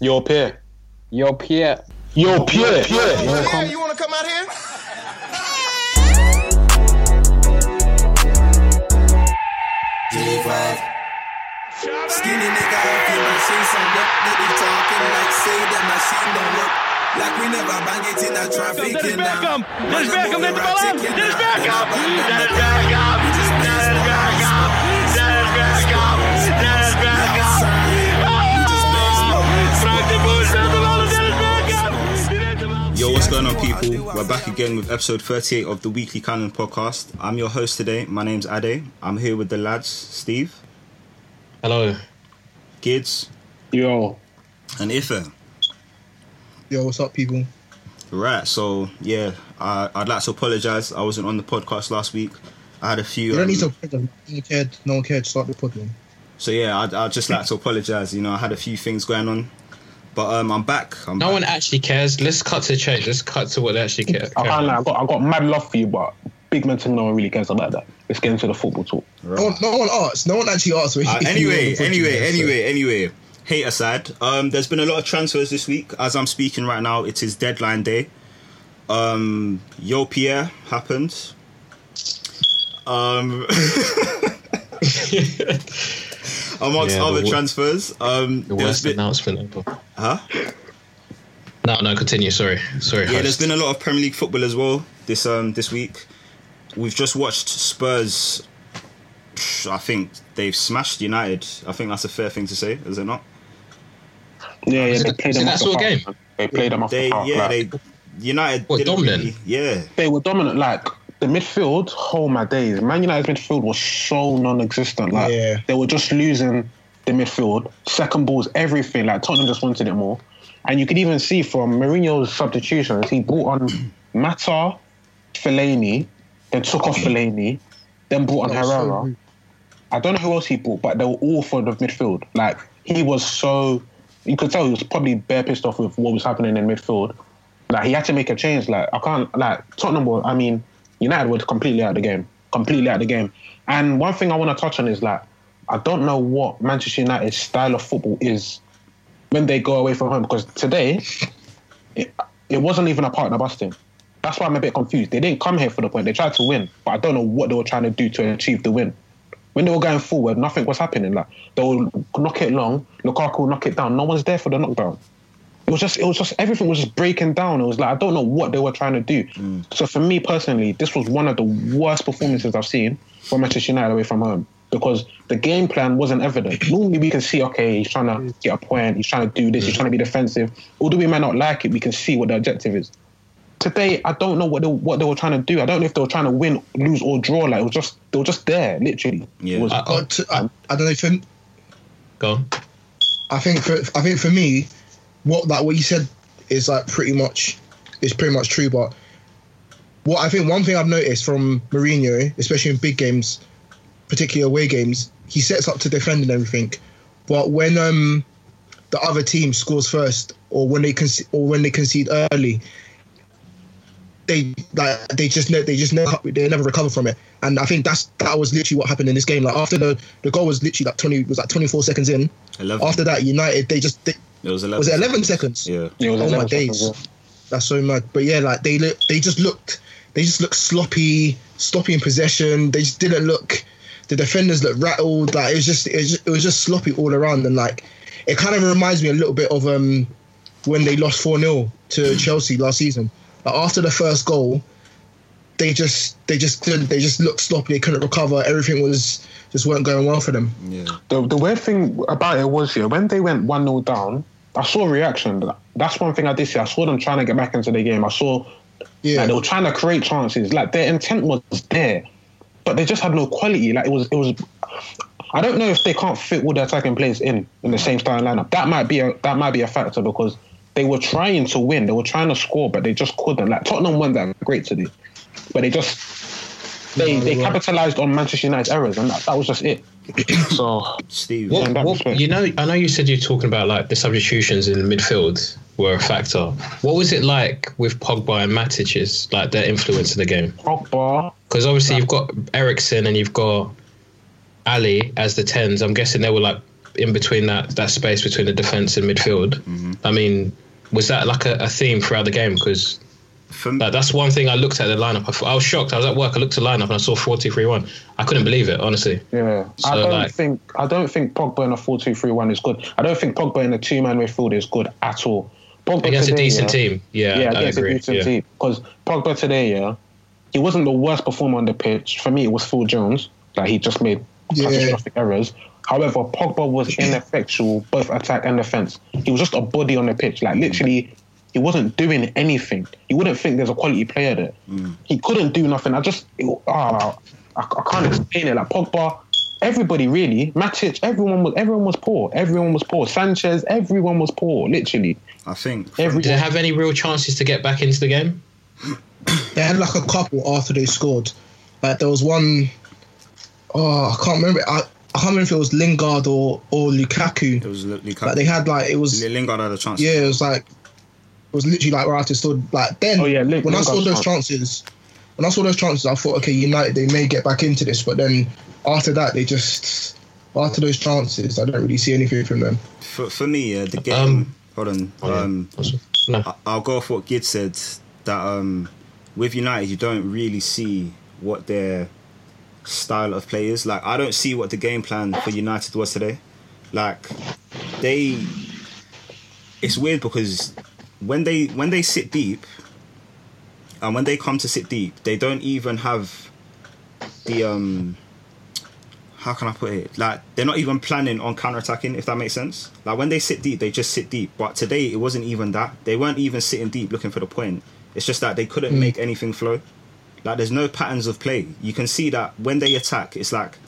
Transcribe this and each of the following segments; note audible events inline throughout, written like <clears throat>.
Your peer. Your peer. Your peer. Yeah, you want to come out here? Skinny nigga off in my sing some work. They be talking like say that machine don't work. Like we never bang it in a traffic. Dennis and now- Bergkamp. Dennis I'm Bergkamp moving neemt de right bal Yo, what's going on, people? We're back again with episode 38 of the Weekly Cannon podcast. I'm your host today. My name's Ade. I'm here with the lads, Steve, Hello. Gids, Yo. and Ife. Yo, what's up, people? Right, so yeah, I, I'd like to apologize. I wasn't on the podcast last week. I had a few. You don't um, need to. No one cared. No one cared. Start the podcast. So yeah, I'd, I'd just like to apologize. You know, I had a few things going on, but um, I'm back. I'm No back. one actually cares. Let's cut to the chase. Let's cut to what they actually care. I can't lie. I got, I got mad love for you, but big mental no one really cares about that. Let's get into the football talk. No one, no one asks. No one actually asks. Uh, if anyway, want anyway, so- anyway, anyway. Hate aside, um, there's been a lot of transfers this week. As I'm speaking right now, it is deadline day. Um, Yo Pierre happened. Um, <laughs> <laughs> <laughs> amongst Yeah, other transfers, um, The worst been, announcement ever. huh? No, no, continue. Sorry. Sorry. Yeah, there's been a lot of Premier League football as well this um this week. We've just watched Spurs. I think they've smashed United. I think that's a fair thing to say, is it not? Yeah, yeah. Is They played them off the park, game? They played them off They the park. yeah like, they United What, didn't dominant? really- yeah. they were dominant. Like the midfield, oh my days, Man United's midfield was so non-existent. Like Yeah. they were just losing the midfield, second balls, everything. Like Tottenham just wanted it more, and you could even see from Mourinho's substitutions, he brought on Mata, Fellaini, then took off Fellaini, then brought on Herrera. I don't know who else he brought, but they were all for the midfield. Like he was so, you could tell he was probably bare pissed off with what was happening in midfield. Like he had to make a change. Like I can't like Tottenham were. I mean, United were completely out of the game, completely out of the game. And one thing I want to touch on is like I don't know what Manchester United's style of football is when they go away from home because today it, it wasn't even a partner busting. That's why I'm a bit confused. They didn't come here for the point. They tried to win, but I don't know what they were trying to do to achieve the win. When they were going forward, nothing was happening. Like they would knock it long, Lukaku knock it down. No one's there for the knockdown. It was just, it was just everything was just breaking down. It was like I don't know what they were trying to do. Mm. So for me personally, this was one of the worst performances I've seen from Manchester United away from home because the game plan wasn't evident. <clears throat> Normally we can see, okay, he's trying to get a point, he's trying to do this, he's trying to be defensive. Although we might not like it, we can see what the objective is. Today, I don't know what they, what they were trying to do. I don't know if they were trying to win, lose, or draw. Like it was just they were just there, literally. Yeah. It was, I- I, I don't know. For, Go on. I think for I think for me, what like what you said is like pretty much is pretty much true. But what I think one thing I've noticed from Mourinho, especially in big games, particularly away games, he sets up to defend and everything. But when um the other team scores first, or when they con- or when they concede early, they like they just ne- they just never they never recover from it. And I think that's that was literally what happened in this game. Like after the the goal was literally like twenty was like twenty four seconds in. 11. After that, United they just they, it was 11. was it eleven seconds? Yeah. it was Oh my 11 days, seconds, yeah. that's so mad. But yeah, like they look, they just looked, they just looked sloppy, sloppy in possession. They just didn't look. The defenders looked rattled. Like it was just, it was just, it was just sloppy all around. And like, it kind of reminds me a little bit of um when they lost four 0 to Chelsea last season. Like after the first goal, they just, they just, couldn't- they just looked sloppy. They couldn't recover. Everything was just weren't going well for them. Yeah. The, the weird thing about it was, yeah, when they went 1 0 down, I saw a reaction. That's one thing I did see. I saw them trying to get back into the game. I saw Yeah, like, they were trying to create chances. Like their intent was there, but they just had no quality. Like it was, it was. I don't know if they can't fit all their attacking players in in the same style lineup. That might be a that might be a factor because they were trying to win. They were trying to score, but they just couldn't. Like Tottenham weren't that great today, but they just they they they capitalized on Manchester United's errors, and that, that was just it. <coughs> so Steve. What, what, you know, I know you said you're talking about like the substitutions in the midfield were a factor. What was it like with Pogba and Matic's like their influence in the game? Pogba, Because obviously you've got Eriksen and you've got Alli as the tens. I'm guessing they were like in between that that space between the defense and midfield. Mm-hmm. I mean, was that like a, a theme throughout the game? Because For like, that's one thing I looked at the lineup. I, I was shocked. I was at work. I looked at the lineup and I saw four two three one. I couldn't believe it, honestly. Yeah, I don't like- think I don't think Pogba in a four-two-three-one is good. I don't think Pogba in a two-man midfield is good at all. Pogba Against a decent yeah, team, yeah, yeah, I against agree. a decent yeah. team. Because Pogba today, yeah, he wasn't the worst performer on the pitch. For me, it was Phil Jones. Like he just made Yeah. catastrophic errors. However, Pogba was <clears throat> ineffectual both attack and defense. He was just a body on the pitch. Like literally, he wasn't doing anything. You wouldn't think there's a quality player there. He couldn't do nothing. I just ah, I, I can't explain it. Like Pogba, everybody really, Matic, everyone was everyone was poor. Everyone was poor. Sanchez, everyone was poor. Literally, I think everyone. Did they have any real chances to get back into the game? <clears throat> They had like a couple after they scored. Like there was one oh I can't remember. I, I can't remember if it was Lingard or or Lukaku. it was Lukaku. Like they had like it was Lingard had a chance. yeah, it was like it was literally like right after stood like then Oh, yeah, Ling- when I saw those chance. chances when I saw those chances I thought okay United they may get back into this but then after that they just after those chances I don't really see anything from them. For, for me, yeah, the game. Um, hold on. Oh, yeah. Um, No. I- I'll go off what Gid said that um, with United you don't really see what their style of play is. Like I don't see what the game plan for United was today. Like they, it's weird because when they when they sit deep, and when they come to sit deep, they don't even have the um. How can I put it? Like they're not even planning on counter attacking, if that makes sense. Like when they sit deep, they just sit deep. But today it wasn't even that. They weren't even sitting deep looking for the point. It's just that they couldn't make anything flow. Like there's no patterns of play. You can see that when they attack, it's like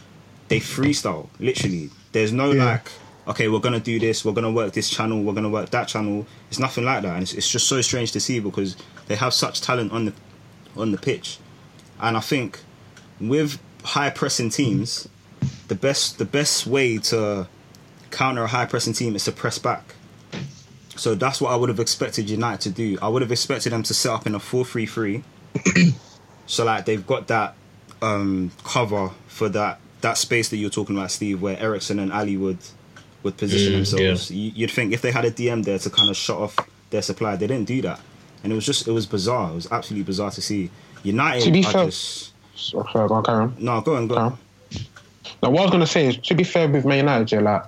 they freestyle. Literally, there's no Yeah. like, okay, we're gonna do this. We're gonna work this channel. We're gonna work that channel. It's nothing like that, and it's, it's just so strange to see because they have such talent on the on the pitch, and I think with high pressing teams, the best the best way to counter a high pressing team is to press back. So that's what I would have expected United to do. I would have expected them to set up in a 4-3-3. <coughs> so like they've got that um, cover for that that space that you're talking about, Steve, where Eriksen and Alli would would position Mm, themselves. You, you'd think if they had a DM there to kind of shut off their supply, they didn't do that, and it was just it was bizarre. It was absolutely bizarre to see. United To be fair- just sorry, go on, carry on. no go on go on. Now, what I was going to say is, to be fair with Man United, yeah, like,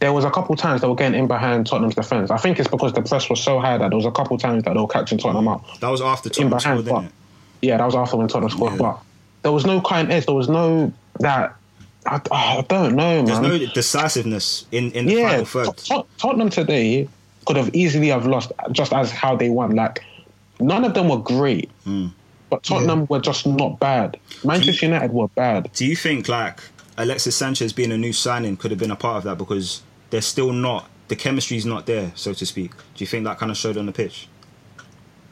there was a couple times they were getting in behind Tottenham's defence. I think it's because the press was so high that there was a couple times that they were catching Tottenham out. That was after In Tottenham behind, scored, didn't but it? yeah, that was after when Tottenham scored. Yeah. But there was no kind edge. There was no that. I, I don't know, man. There's man. no decisiveness in, in the yeah, final third. Tot- Tot- Tottenham today could have easily have lost just as how they won. Like none of them were great, Hmm. but Tottenham were just not bad. Manchester United were bad. Do you think like Alexis Sanchez being a new signing could have been a part of that because they're still not the chemistry's not there, so to speak. Do you think that kind of showed on the pitch?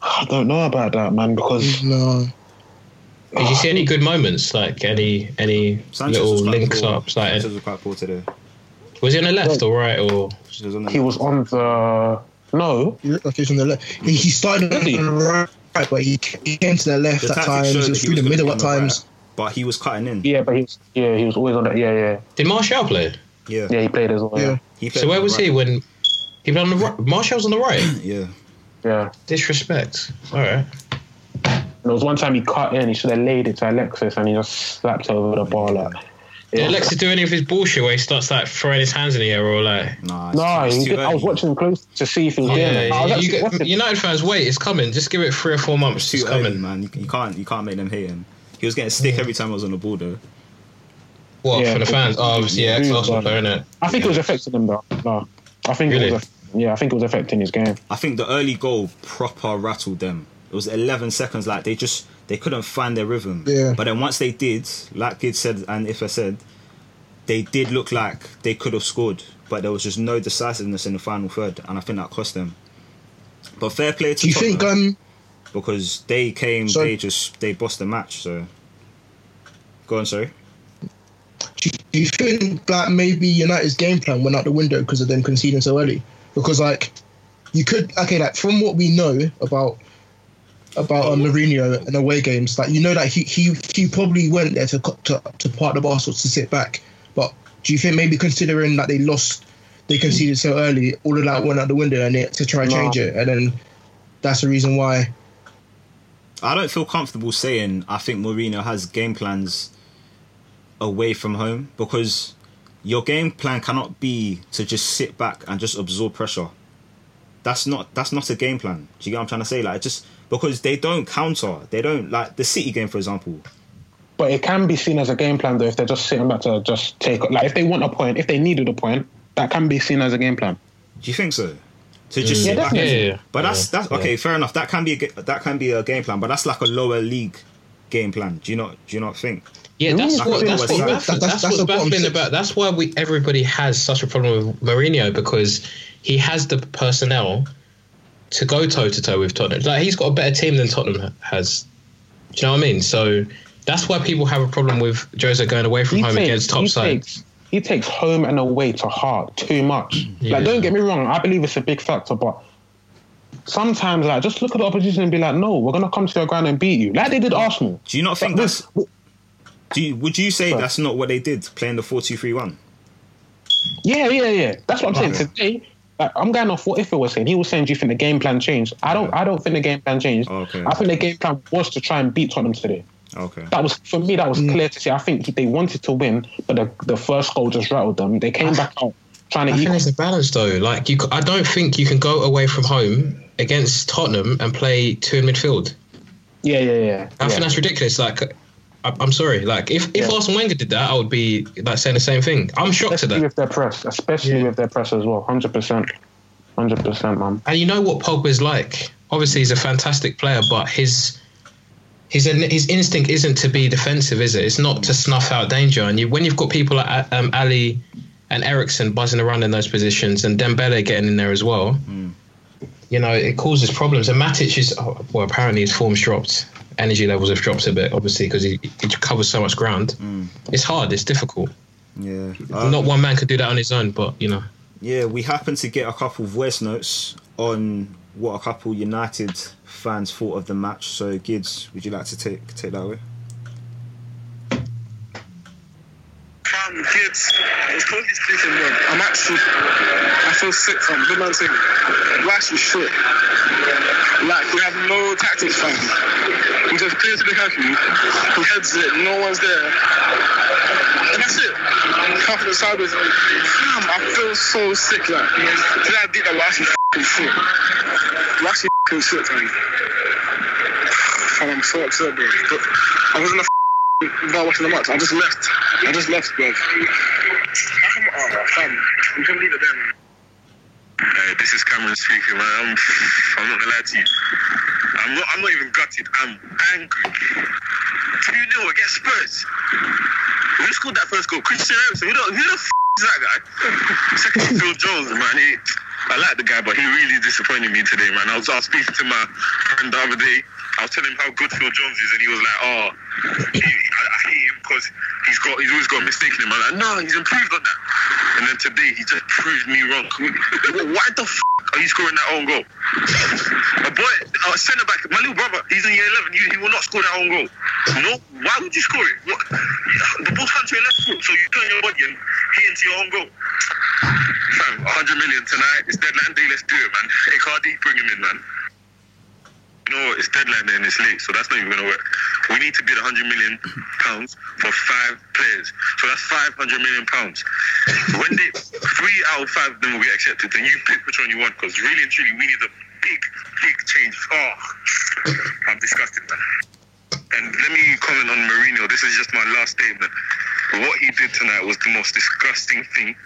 I don't know about that, man, because No. Did you ah, see any good moments? Like any any little was links poor. ups? Like Sanchez was quite poor today. was he on the left or right or? He was on the he was on the no. He looked like he was on the left. He, he started on the right, but he, he came to the left the at times. He was through the middle at times. right, but he was cutting in. Yeah, but he was yeah he was always on that. Yeah, yeah, Did Martial play? Yeah, yeah. He played as well. Yeah. Yeah, He played So where on the was he when he played on the right? Martial's on the right. <clears throat> Yeah, yeah. Disrespect. All right. There was one time he cut in. He should have laid it to Alexis, and he just slapped over the bar. Like, Did Alexis do any of his bullshit where he starts like throwing his hands in the air or like? nah. It's No, too, it's too did, I was watching him close to see if he was oh, doing it. I was Yeah, actually you get, watching- United fans, wait, it's coming. Just give it three or four months. It's too It's early, coming. man. You, you can't you can't make them hate him. He was getting stick every time I was on the ball though. What Yeah, for the fans? Oh, obviously, yeah, yeah, ex-Arsenal yeah. player, innit? I think it was affecting him though. No, I think Really? it was. A, yeah, I think it was affecting his game. I think the early goal proper rattled them. It was 11 seconds. Like they just they couldn't find their rhythm. Yeah. But then once they did, like Gid said and if I said, they did look like they could have scored, but there was just no decisiveness in the final third, and I think that cost them. But fair play to Do you think um because they came, they just they bossed the match. So go on, sorry. do you, do you think that maybe United's game plan went out the window because of them conceding so early? Because like you could okay, like from what we know about about um, Mourinho and away games, like you know that he he, he probably went there to to to part the Barcels to sit back. But do you think maybe considering that they lost they conceded so early, all of that went out the window, and had to try and change it, and then that's the reason why. I don't feel comfortable saying I think Mourinho has game plans away from home because your game plan cannot be to just sit back and just absorb pressure. That's not that's not a game plan. Do you get what I'm trying to say? Like just because they don't counter, they don't like the City game, for example. But it can be seen as a game plan though if they're just sitting back to just take like if they want a point, if they needed a point, that can be seen as a game plan. Do you think so? To just mm. Yeah, sit back, definitely. Yeah, yeah, but that's yeah, that's okay, fair enough. That can be a, that can be a game plan, but that's like a lower league game plan. Do you not do you not think? Yeah, that's Mourinho's what been that's what that. baffling, That's- that's, that's what's the bottom baffling about. That's why we everybody has such a problem with Mourinho because he has the personnel to go toe to toe with Tottenham. Like he's got a better team than Tottenham has. Do you know what I mean? So that's why people have a problem with Jose going away from He home takes, against top he sides. takes he takes home and away to heart too much. Yeah. <clears throat> Like don't get me wrong, I believe it's a big factor, but sometimes like just look at the opposition and be like, no, we're gonna come to your ground and beat you, like they did Arsenal. Do you not think But that's? with- Do you, would you say Sorry. that's not what they did playing the four two three one? Yeah, yeah, yeah. That's what I'm saying. Today, like, I'm going off what Ife was saying. He was saying, "Do you think the game plan changed?" I don't. I don't think the game plan changed. Okay. I think the game plan was to try and beat Tottenham today. Okay. That was for me. That was mm. clear to see. I think they wanted to win, but the, the first goal just rattled them. They came back out trying to. I to think equal. there's a balance though. Like you, c- I don't think you can go away from home against Tottenham and play two in midfield. Yeah, yeah, yeah. I yeah. think that's ridiculous. Like, I, I'm sorry. Like, if, if Yeah. Arsene Wenger did that, I would be like saying the same thing. I'm shocked at especially that. with their press, especially Yeah. with their press as well. Hundred percent, hundred percent, man. And you know what Pogba's like. Obviously, he's a fantastic player, but his his his instinct isn't to be defensive, is it? It's not to snuff out danger. And you, when you've got people like um, Alli and Eriksen buzzing around in those positions, and Dembele getting in there as well, you know, it causes problems. And Matic is oh, well, apparently his form's dropped. Energy levels have dropped a bit, obviously, because he, he covers so much ground. It's hard. It's difficult. Yeah. Um, Not one man could do that on his own, but you know. Yeah, we happened to get a couple of voice notes on what a couple United fans thought of the match. So, Gids, would you like to take take that away? Fam, kids, it's totally speaking, bro. I'm actually, I feel sick, fam. Good man thing. Life's was shit. Like, we have no tactics, fam. We just clear to the country. He heads it, no one's there. And that's it. Confidence sideways. Fam, I feel so sick, like. Today I did that, actually f***ing shit. Actually f***ing shit, fam. Fam, I'm so upset, bro. But I wasn't a not watching the match. I just left. I just left, bro. How come, oh, fam, we can leave it there, man. Hey, this is Cameron speaking, man. I'm, I'm not gonna lie to you. I'm not. I'm not even gutted. I'm angry. Two 0 against Spurs. Who scored that first goal? Christian Eriksen. Who the, who the f- is that guy? Second, Phil Jones, man. He, I like the guy, but he really disappointed me today, man. I was, I was speaking to my friend the other day. I was telling him how good Phil Jones is, and he was like, "Oh, he, I, I hate him because he's got he's always got a mistake in him." I'm like, "No, he's improved on that." And then today, he just proved me wrong. <laughs> Why the f- are you scoring that own goal? <laughs> A boy, a centre back, my little brother, he's in year 11. He, he will not score that own goal. No, why would you score it? What? <laughs> The ball's hunting your left foot, so you turn your body and hit into your own goal. Fam, 100 million tonight. It's deadline day. Let's do it, man. Hey, Cardi, bring him in, man. Know? It's deadline and it's late, so that's not even gonna work. We need to bid 100 million pounds for five players, so that's 500 million pounds. When they three out of five of them will get accepted, then you pick which one you want. Because really and truly, we need a big, big change. Oh, I'm disgusted, man. And let me comment on Mourinho. This is just my last statement. What he did tonight was the most disgusting thing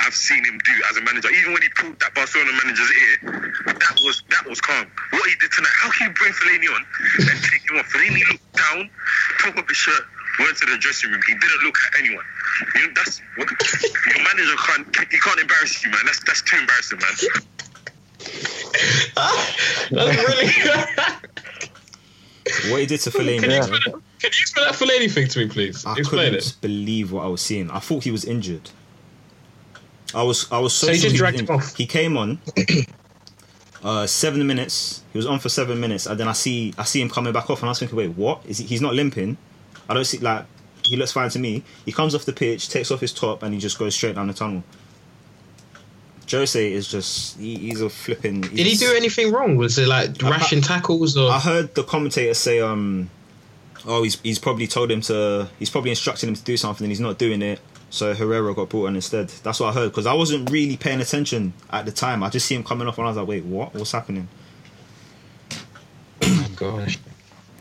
I've seen him do as a manager. Even when he pulled that Barcelona manager's ear, that was that was calm. What he did tonight, how can you bring Fellaini on and take him off? Fellaini looked down, took off his shirt, went to the dressing room. He didn't look at anyone. You know, that's what your manager can't he can't embarrass you, man. That's that's too embarrassing, man. <laughs> That's really. <laughs> <laughs> What he did to Fellaini, Can you bro, explain, can you explain that Fellaini thing to me, please? I explain couldn't it. believe what I was seeing. I thought he was injured. I was I was so, So he just dragged him off? He came on <coughs> uh, seven minutes. He was on for seven minutes, and then I see I see him coming back off, and I was thinking, wait, what? Is he? He's not limping. I don't see like he looks fine to me. He comes off the pitch, takes off his top, and he just goes straight down the tunnel. Jose is just he, he's a flipping. Did he do anything wrong? Was it like ration tackles or? I heard the commentator say, um, oh, he's he's probably told him to, he's probably instructed him to do something, and he's not doing it. So Herrera got brought in instead. That's what I heard because I wasn't really paying attention at the time. I just see him coming off, and I was like, wait, what? What's happening? Oh my gosh.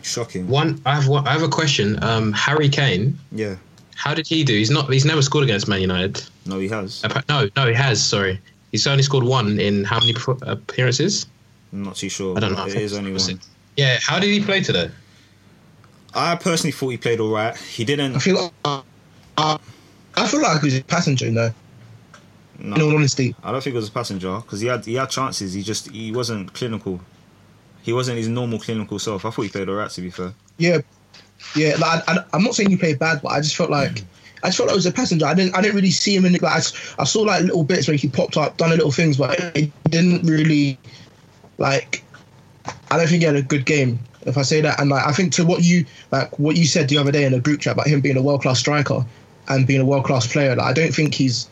Shocking. One, I have one, I have a question. Um, Harry Kane, Yeah. how did he do? He's not. He's never scored against Man United. No, he has. No, no, he has. Sorry, he's only scored one in how many appearances? I'm not too sure. I don't know. It is only one. Yeah. How did he play today? I personally thought he played all right. He didn't. I feel like uh, I feel like he was a passenger, know. no. In all honesty, I don't think it was a passenger because he had he had chances. He just he wasn't clinical. He wasn't his normal clinical self. I thought he played alright. To be fair, yeah, yeah. Like I, I'm not saying he played bad, but I just felt like I just felt like it was a passenger. I didn't I didn't really see him in the like. I saw like little bits where he popped up, done a little things, but it didn't really like. I don't think he had a good game. If I say that, and like I think to what you like what you said the other day in a group chat about him being a world class striker and being a world class player, like I don't think he's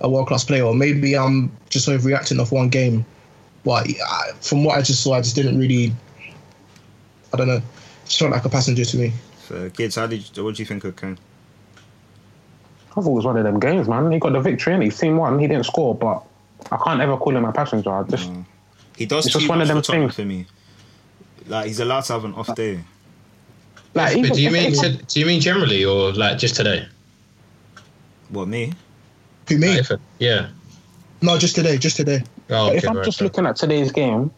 a world class player. Or maybe I'm just overreacting off one game. But I, from what I just saw, I just didn't really. I don't know. Just felt like a passenger to me. so, kids, how did you, what do you think of Kane? I thought it was one of them games, man. He got the victory and he team one. He didn't score, but I can't ever call him a passenger. I just He does It's just one of them for Tottenham things. for me. Like he's allowed to have an off uh, day. like. but do you mean to, do you mean generally or like just today? What me? Who me? If yeah. No, just today. Just today. Oh, okay, if I'm right, just right. looking at today's game,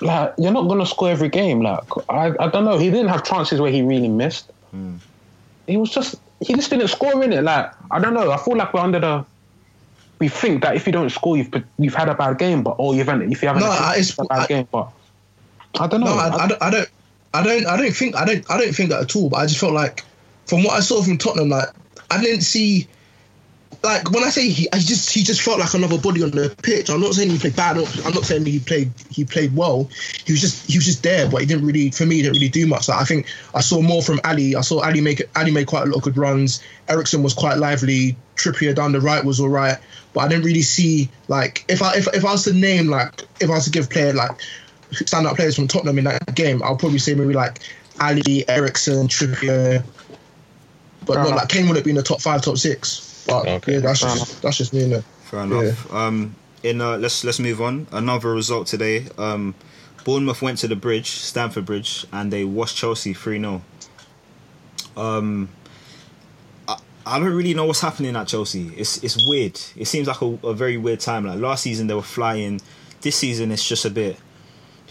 like you're not gonna score every game. Like I, I don't know. He didn't have chances where he really missed. Hmm. He was just he just didn't score in it. Like I don't know. I feel like we're under the. We think that if you don't score, you've you've had a bad game, but or you've had, if you haven't No, had I- it's- a bad I- game, but I don't know. No, I, I, don't, I don't. I don't. I don't think. I don't. I don't think that at all. But I just felt like, from what I saw from Tottenham, like I didn't see. Like when I say he, I just he just felt like another body on the pitch. I'm not saying he played bad. I'm not- I'm not saying he played he played well. He was just he was just there, but he didn't really for me he didn't really do much. Like, I think I saw more from Alli. I saw Alli make Alli made quite a lot of good runs. Eriksen was quite lively. Trippier down the right was all right, but I didn't really see like if I if, if I was to name like if I was to give player like standout players from Tottenham in that game, I'll probably say maybe like Alli, Eriksen, Trippier, but not like Kane wouldn't be in the top five, top six. But Okay. yeah, that's Fair just that's just me. Innit? Fair enough. Um, in uh, let's let's move on. Another result today. Um, Bournemouth went to the bridge, Stamford Bridge, and they washed Chelsea three 0 Um, I, I don't really know what's happening at Chelsea. It's it's weird. It seems like a, a very weird time. Like last season they were flying. This season it's just a bit.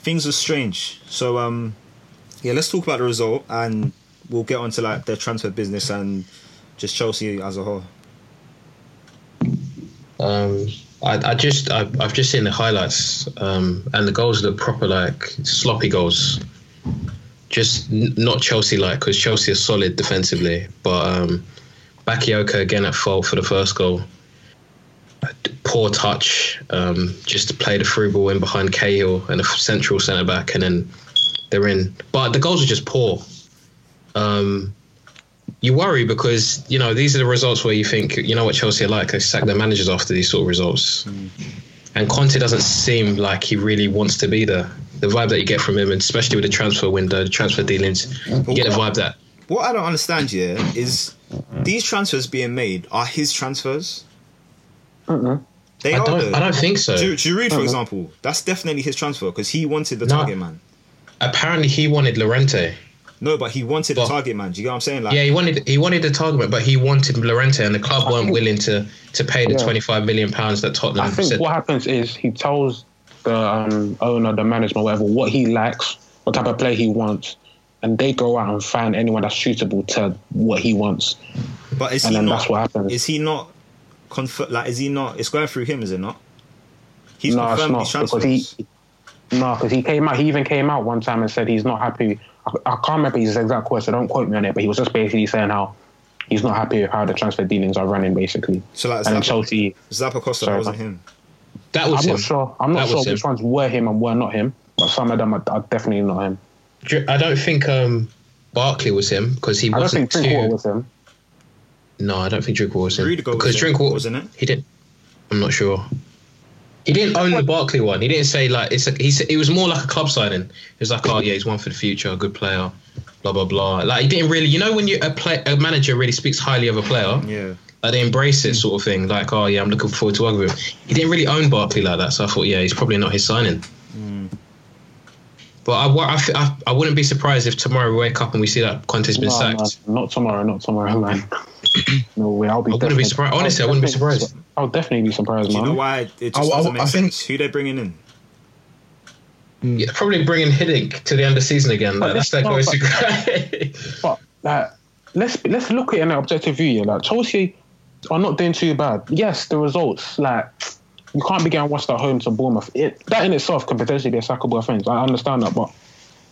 Things are strange. So um, yeah, let's talk about the result and we'll get on to like their transfer business and just Chelsea as a whole. Um, I, I just I, I've just seen the highlights, um, and the goals look proper like sloppy goals. Just n- not Chelsea like because Chelsea are solid defensively, but um, Bakayoko again at fault for the first goal. Poor touch, um, just to play the through ball in behind Cahill and a central centre back, and then they're in. But the goals are just poor. Um, you worry because you know these are the results where you think you know what Chelsea are like. They sack their managers after these sort of results, and Conte doesn't seem like he really wants to be there. The vibe that you get from him, and especially with the transfer window, the transfer dealings, you get a vibe that What I don't understand here is these transfers being made are his transfers. They I are. don't. though. I don't think so. Giroud, Giroud, for example, that's definitely his transfer because he wanted the No. target man. Apparently, he wanted Llorente. No, but he wanted the But- target man. Do you get what I'm saying? Like, Yeah, he wanted he wanted the target, man, but he wanted Llorente, and the club weren't willing to to pay the Yeah. twenty five million pounds that Tottenham. I think said. what happens is he tells the um, owner, the management, whatever, what he likes, what type of play he wants, and they go out and find anyone that's suitable to what he wants. but is and he then not? that's what happens. Is he not? Confer- like, is he not? It's going through him, is it not? He's no, it's confirmed not these because transfers. he. No, because he came out. He even came out one time and said he's not happy. I, I can't remember his exact words, so don't quote me on it. But he was just basically saying how he's not happy with how the transfer dealings are running, basically. So, like, and then Zappa- Chelsea. Zappacosta, that Sorry, wasn't him. that was I'm him. not sure. I'm not That sure which ones were him and were not him. But some of them are, are definitely not him. I don't think um, Barkley was him because he I don't wasn't think Drinkwater too. was him. No, I don't think Drinkwater was him Rudiger because Drinkwater wasn't it? He didn't. I'm not sure. He didn't own the Barkley one. He didn't say like it's. A, he said it was more like a club signing. It was like, oh yeah, he's one for the future, a good player, blah blah blah. Like he didn't really, you know, when you a play a manager really speaks highly of a player, Yeah. like they embrace it sort of thing. Like, oh yeah, I'm looking forward to working with him. He didn't really own Barkley like that, so I thought, yeah, he's probably not his signing. Hmm. But I, wa- I, f- I, I wouldn't be surprised if tomorrow we wake up and we see that Conte's been No, sacked. man, not tomorrow, not tomorrow, man. <clears throat> no way. I'll be. I wouldn't be surprised. Honestly, I wouldn't be surprised. I'll definitely be surprised, Do you man. know why it just I- I- doesn't make I think- sense? Who they bringing in? Hmm. Yeah, probably bringing Hiddink to the end of season again. Like, But that's their this- no, go-to but- guy. <laughs> But like, let's let's look at it in an objective view. Yeah, like Chelsea are not doing too bad. Yes, the results like you can't be getting washed at home to Bournemouth. It, that in itself could potentially be a sackable offence. I understand that, but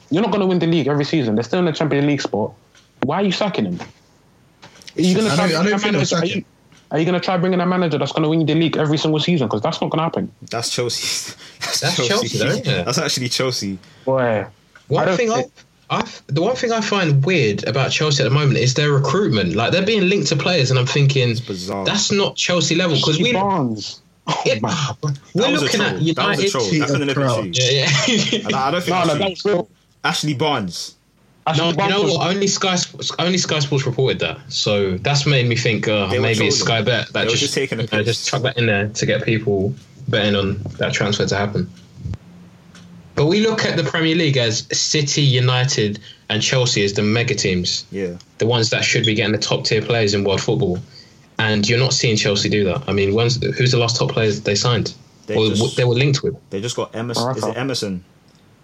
you're not going to win the league every season. They're still in the Champions League spot. Why are you sacking him? Are you going to I try? don't- I bringing don't a manager- are you- Are you going to try bringing a manager that's going to win the league every single season? Because that's not going to happen. That's Chelsea. <laughs> That's, That's Chelsea, though, isn't? That's actually Chelsea. Boy, One don't thing I, I, the one thing I find weird about Chelsea at the moment is their recruitment. Like they're being linked to players, and I'm thinking bizarre. that's not Chelsea level because we Barnes. Oh, it- ah, man. we're That was a looking troll. at That was a United. troll. Cheat That couldn't have proud. been true. Yeah, yeah. I, <laughs> I don't think No, that's no, true. real. Ashley Barnes. No, you know what? Only Sky Sports, only Sky Sports reported that, so that's made me think uh, maybe it's. Sky Bet that just, just taking a you know, just chuck that in there to get people betting on that transfer to happen. But we look at the Premier League as City, United, and Chelsea as the mega teams, Yeah. the ones that should be getting the top tier players in world football, and you're not seeing Chelsea do that. I mean, when's, who's the last top players they signed They or just- what they were linked with? They just got Emerson. Is it Emerson?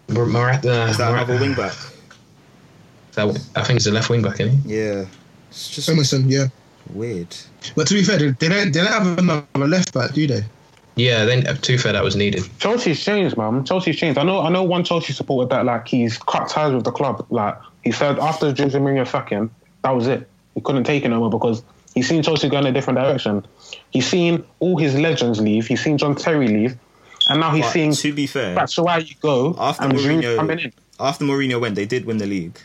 Mar- Marat- uh, Is that Marat- another wing back? That- I think it's a left wing back, isn't he? Yeah. It's just Emerson, yeah. weird. But to be fair, they they don't they don't have another left back, do they? Yeah, then uh, too fair that was needed. Chelsea's changed, man. Chelsea's changed. I know. I know one Chelsea supporter that like he's cut ties with the club. Like he said after Jose Mourinho sacking, that was it. He couldn't take it no more because he's seen Chelsea go in a different direction. He's seen all his legends leave. He's seen John Terry leave, and now he's But seeing to be fair, that's why you go after and Giroud coming Mourinho, in. after Mourinho went, they did win the league.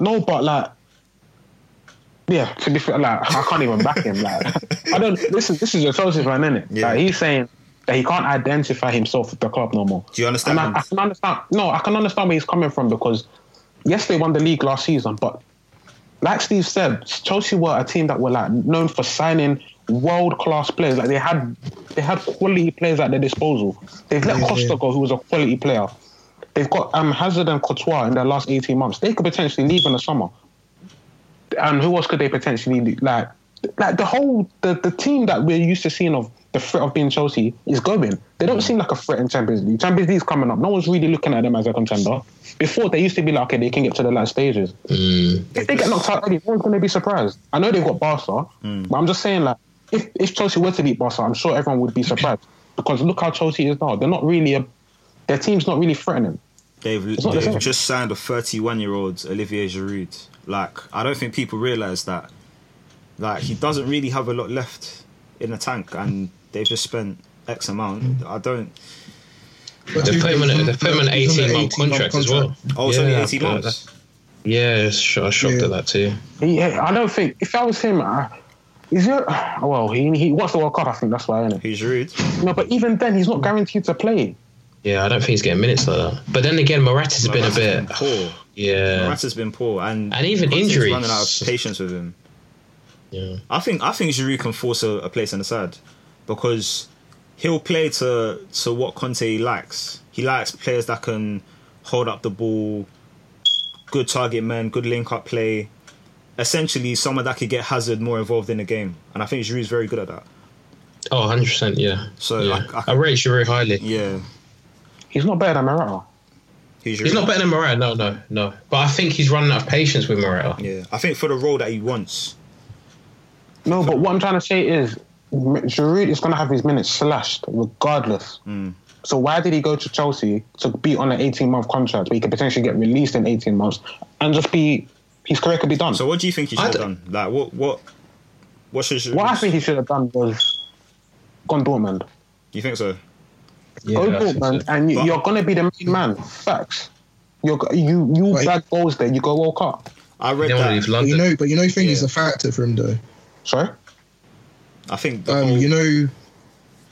No, but like, yeah. To be fair, like I can't even back him. Like I don't. This is this is a Chelsea fan, isn't it? Yeah. Like he's saying that he can't identify himself with the club no more. Do you understand? And I, I can understand. No, I can understand where he's coming from because yes, they won the league last season, but like Steve said, Chelsea were a team that were like known for signing world class players. Like they had they had quality players at their disposal. They've let Yeah, Costa yeah. go, who was a quality player. They've got um, Hazard and Courtois in their last eighteen months. They could potentially leave in the summer. And who else could they potentially leave? like? Like the whole the, the team that we're used to seeing of the threat of being Chelsea is going. They don't seem like a threat in Champions League. Champions League's coming up. No one's really looking at them as a contender. Before they used to be like, okay, they can get to the last stages. Mm. If they get knocked out early, no one's going to be surprised. I know they've got Barca, but I'm just saying like, if if Chelsea were to beat Barca, I'm sure everyone would be surprised because look how Chelsea is now. They're not really a, their team's not really threatening. They've, they've same. just signed a 31 year old Olivier Giroud. Like, I don't think people realise that. Like, he doesn't really have a lot left in the tank, and they've just spent X amount. I don't. But They to put him be on fair, a, they put him on an 18 month 18 contract as well. Oh, it's only 18 months. Yeah, I was sh- shocked Yeah. at that too. He, I don't think if I was him, uh, is it? Well, he he wants the World Cup. I think that's why, isn't it? Who's Giroud? No, but even then, he's not guaranteed to play. Yeah, I don't think he's getting minutes like that. But then again, Morata's been a Morata's bit. poor. Yeah. Morata's been poor, and And even injuries. running out of patience with him. yeah. I think I think Giroud can force a, a place on the side because he'll play to to what Conte likes. He likes players that can hold up the ball, good target men, good link up play. Essentially, someone that could get Hazard more involved in the game, and I think Giroud's very good at that. Oh, 100%, yeah. So, yeah. like, I- I, rate Giroud highly. Yeah, He's not better than Morata. he's, He's not better than Morata, no, no, no. But I think he's running out of patience with Morata. Yeah, I think for the role that he wants, No, but what I'm trying to say is, M- Giroud is going to have his minutes slashed regardless. Mm. So why did he go to Chelsea to be on an 18 month contract where he could potentially get released in 18 months and just be his career could be done? So what do you think he should I have d- done? Like what what what should what I think he should have done was gone Dortmund. you think so? Yeah, Go I think Dortmund, and you, But- you're going to be the main man. Facts. You're go- you you Wait. bag goals there. You go World Cup. I read They want to that. leave But you know, but you know, thing is Yeah. a factor for him though. Sorry. I think the Um, whole, you know,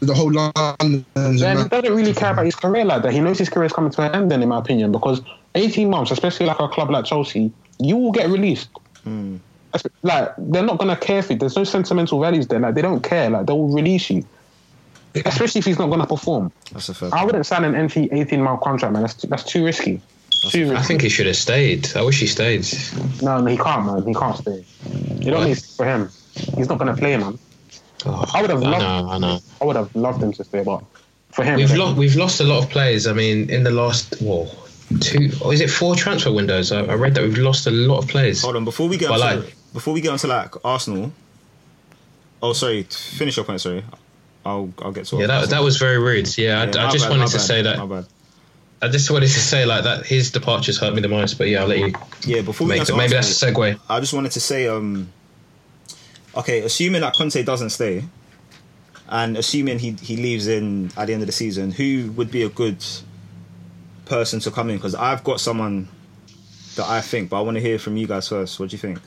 the whole London. Then he doesn't really care about his career like that. He knows his career is coming to an end, then, in my opinion, because 18 months, especially like a club like Chelsea, you will get released. Espe- Like, they're not going to care for you. There's no sentimental values there. Like, they don't care. Like, they will release you. Especially if he's not going to perform. that's a fair. I wouldn't sign an NT eighteen mile contract, man. That's too, that's too risky. Too risky. I think he should have stayed. I wish he stayed. No, no, he can't, man. He can't stay. You don't need for him. He's not going to play, man. Oh, I would have I loved. know, I know. I would have loved him to stay, but for him, We've then- lost. We've lost a lot of players. I mean, in the last well, two or is it four transfer windows? I, I read that we've lost a lot of players. Hold on, before we get But onto, like- before we get onto like Arsenal. Oh, sorry. Finish your point. Sorry, I'll I'll get to. Yeah, that, that was very rude. Yeah, I, Yeah, I my just bad, wanted to bad, say that. I just wanted to say like that. His departures hurt me the most. But yeah, I'll let you. Yeah, before we Make, get to maybe Arsenal, that's a segue. I just wanted to say, um, okay, assuming that Conte doesn't stay, and assuming he he leaves in at the end of the season, who would be a good person to come in? Because I've got someone that I think, but I want to hear from you guys first. What do you think?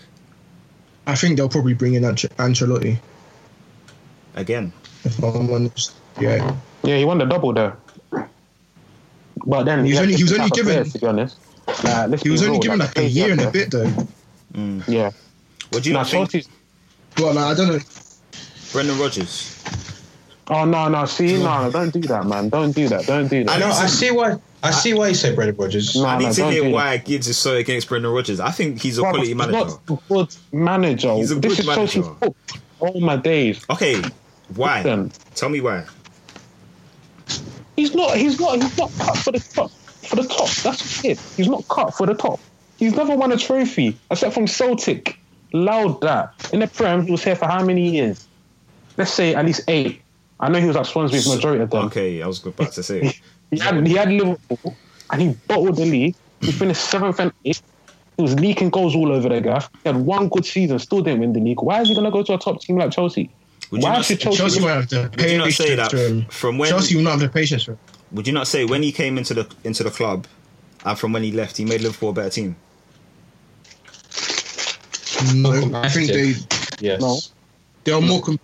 I think they'll probably bring in Ance- Ancelotti. Again, If I'm honest. Yeah. Yeah, he won the double though. But then He was only- he was only given- players, to be honest. Like, He was only real, given like, like a year and a bit though. out there- Yeah. what do you Nah, think? Chelsea's. But like, I don't know. Brendan Rodgers. Oh no, no, see, no, don't do that, man. Don't do that. Don't do that. I know, I see why. I see why you say Brendan Rodgers. No, I need no, to hear do why Gibbs is so against Brendan Rodgers. I think he's a Brother, quality he's manager. Not a good manager. He's a this good is manager. fault. All oh, my days. Okay, why? Tell me why. he's not. He's not. He's not cut for the top. For the top. That's it. He's not cut for the top. He's never won a trophy except from Celtic. Loud that in the Prem. He was here for how many years? Let's say at least eight. I know he was at Swansea for majority of them. Okay, I was about to say. <laughs> He had, he had Liverpool and he bottled the league. He finished seventh and eighth. He was leaking goals all over the gaff. He had one good season, still didn't win the league. Why is he going to go to a top team like Chelsea? Would you Why not- should Chelsea? Chelsea might have the Would you not patience say that for him. from when? Chelsea will not have the patience for him. Would you not say when he came into the into the club, and from when he left, he made Liverpool a better team? No, I think they Yes. No. they are more. Com-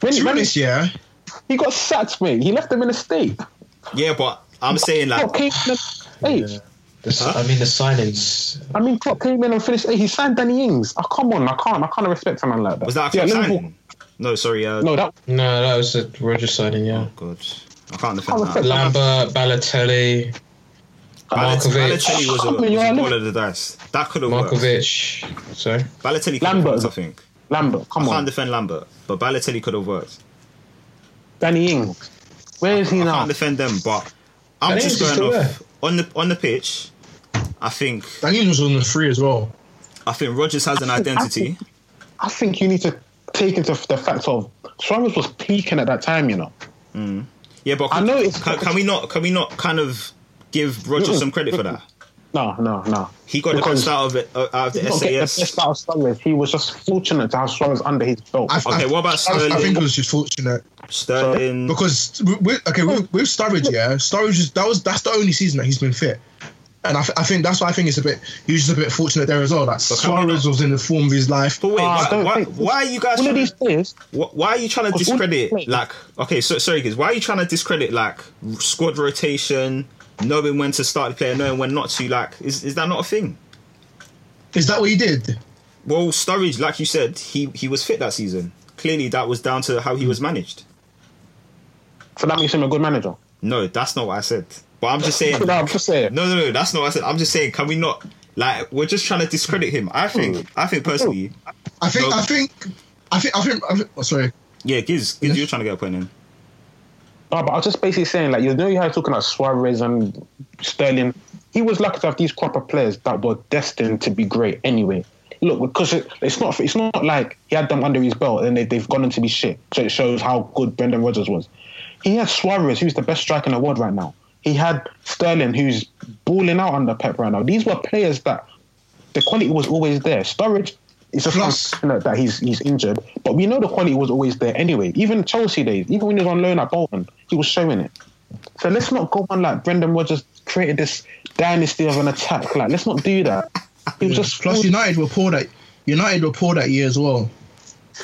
when, to be when honest, yeah. he got sacked, mate. He left them in a state. Yeah, but I'm saying like Klopp came in and, eight. The s- I mean the signings. I mean, Klopp came in and finished eight. He signed Danny Ings. Oh, come on, I can't. I can't respect a man like that. was that a yeah, Liverpool- signing? No, sorry. Uh, No, that No, that was a Rodgers signing. Yeah. Oh God, I can't defend Can't that. Lambert, Balotelli, Balotelli Markovic. Balotelli was a, was a a roll of the dice. That could have worked. Markovic. Sorry. Balotelli could have Lambert. worked, I think. Lambert. Come on. I can't on, defend Lambert, but Balotelli could have worked. Danny Ings. Where is he I now? I can't defend them, but I'm Danny just going still off on the on the pitch. I think Daniel was on the free as well. I think Rodgers has an identity. I think you need to take into the fact of Suarez was peaking at that time. You know. Yeah, but I can, know it's- can, can we not can we not kind of give Rodgers Mm-mm. some credit for that? No, no, no. He got Because- the best out of it uh, out of the He did the best out of Suarez. He was just fortunate to have Suarez under his belt. I, Okay, I, what about I, I think it was just fortunate Sterling. because with, with- okay with, with Sturridge, yeah, Sturridge is, that was that's the only season that he's been fit, and I, th- I think that's why I think it's a bit he was just a bit fortunate there as well. That But can Suarez was in the form of his life. But wait, I why, why, why are you guys All trying of these to, players, wh- why are you trying to Because all the discredit like okay so sorry guys why are you trying to discredit like squad rotation knowing when to start the player knowing when not to like is, is that not a thing Is that what he did? well Sturridge like you said he he was fit that season clearly that was down to how he was hmm. managed so that makes him a good manager. no that's not what I said but I'm just saying <laughs> No, I'm just saying. no no no that's not what I said I'm just saying can we not like we're just trying to discredit him I think hmm. I think personally I think No. I think I think I think, I think oh, sorry. yeah Giz, Giz you're trying to get a point in No, but I was just basically saying, like, you know, you had talking about Suarez and Sterling. He was lucky to have these crop of players that were destined to be great anyway. Look, because it, it's not it's not like he had them under his belt and they, they've gone on to be shit. So it shows how good Brendan Rodgers was. He had Suarez, who's the best striker in the world right now. He had Sterling, who's balling out under Pep right now. These were players that the quality was always there. Sturridge is just Plus- that he's he's injured, but we know the quality was always there anyway. Even Chelsea days, even when he was on loan at Bolton, he was showing it. So let's not go on like Brendan Rodgers created this dynasty of an attack. Like let's not do that. He was just Plus United were poor that United were poor that year as well.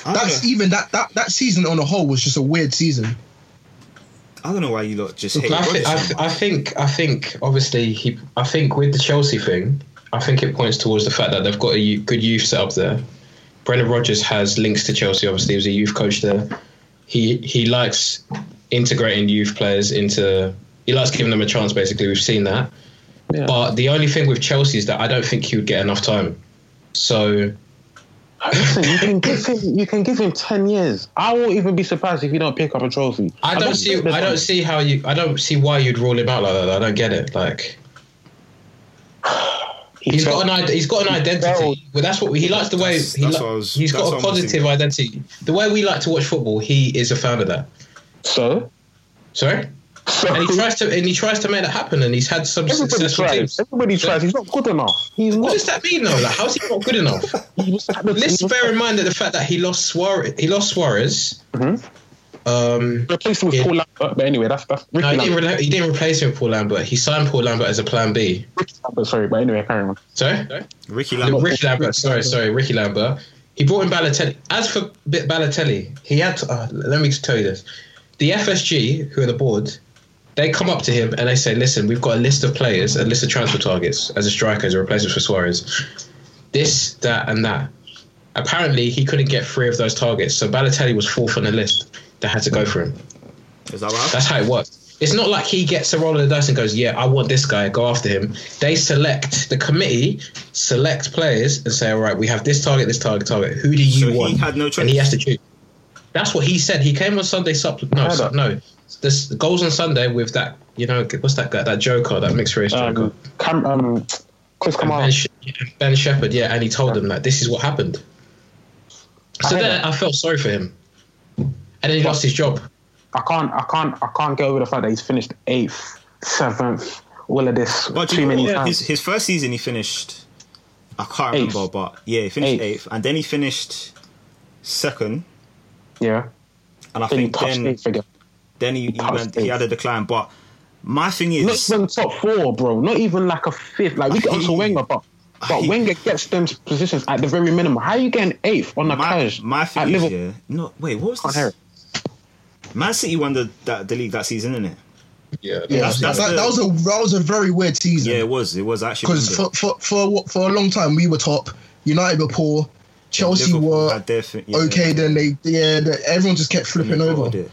Oh, that's even that, that that season on the whole was just a weird season. I don't know why you lot just hate I, thi- Rodgers. I, th- I think I think obviously he I think with the Chelsea thing, I think it points towards the fact that they've got a good youth set up there. Brendan Rodgers has links to Chelsea. Obviously, he was a youth coach there. He he likes integrating youth players into. He likes giving them a chance. Basically, we've seen that. Yeah. But the only thing with Chelsea is that I don't think he would get enough time. So Listen, you can give <laughs> him. You can give him ten years. I won't even be surprised if you don't pick up a trophy. I don't see. think there's- I don't see how you. I don't see why you'd rule him out like that. I don't get it. Like <sighs> He he's felt- got an. id- He's got an felt- identity. Well, that's what he likes. The way That's- he that's li- what I was- he's that's got what a I was positive identity. The way we like to watch football, he is a fan of that. So, Sorry, so and he tries to and he tries to make that happen. And he's had some everybody successful tries. teams. Everybody tries. He's not good enough. He's What not. does that mean, though? Like, how's he not good enough? <laughs> He was at the- Let's bear in mind that the fact that he lost Suarez. He lost Suarez. Mhm. Um, replaced him with Yeah. Paul Lambert. But anyway, that's that's Ricky no, he didn't, re- he didn't replace him with Paul Lambert. He signed Paul Lambert as a Plan B. Ricky Lambert, Sorry, but anyway, carry on. Sorry. Ricky No, Lambert. Ricky Lambert. Sorry, sorry, Ricky Lambert. He brought in Balotelli. As for B- Balotelli, he had. To, uh, let me just tell you this: the FSG, who are the board, they come up to him and they say, "Listen, we've got a list of players, a list of transfer targets as a striker, as a replacement for Suarez. This, that, and that." Apparently, he couldn't get three of those targets, so Balotelli was fourth on the list. They had to go for him. Is that right? That's how it works. It's not like he gets a roll of the dice and goes, "Yeah, I want this guy. Go after him." They select the committee, select players, and say, "All right, we have this target, this target, target. Who do you So he want?" had no choice. and he has to choose. That's what he said. He came on Sunday. Supp- no, su- no. This the goals on Sunday with that. You know, what's that guy? That Joker, that mixed race Joker. Um, Cam, um, Chris And Kamara. ben, Sh- ben Shephard, yeah, and he told them that this is what happened. So heard then that. I felt sorry for him, and then he lost his job. I can't, I can't, I can't get over the fact that he's finished eighth, seventh, all of this But too you many what? times. His, his first season, he finished. I can't Eighth. remember, but yeah, he finished Eighth. eighth, and then he finished second, yeah, and I then think touched then eighth then he, he touched went he had a decline. But my thing is. Not is, even top four, bro. Not even like a fifth. Like we get onto Wenger, but but hate- Wenger gets them positions at the very minimum. How are you getting eighth on the my, cash my at thing is, Liverpool? yeah, no, wait, what was Can't this? Man City won the that, the league that season, didn't it? Yeah, Yeah, That's- that's that, the- that was a that was a very weird season. Yeah, it was. It was actually because for, for for for a long time we were top. United were poor. Chelsea Liverpool were had their thi- yeah. okay. Then they yeah, the, everyone just kept flipping over. bottled it.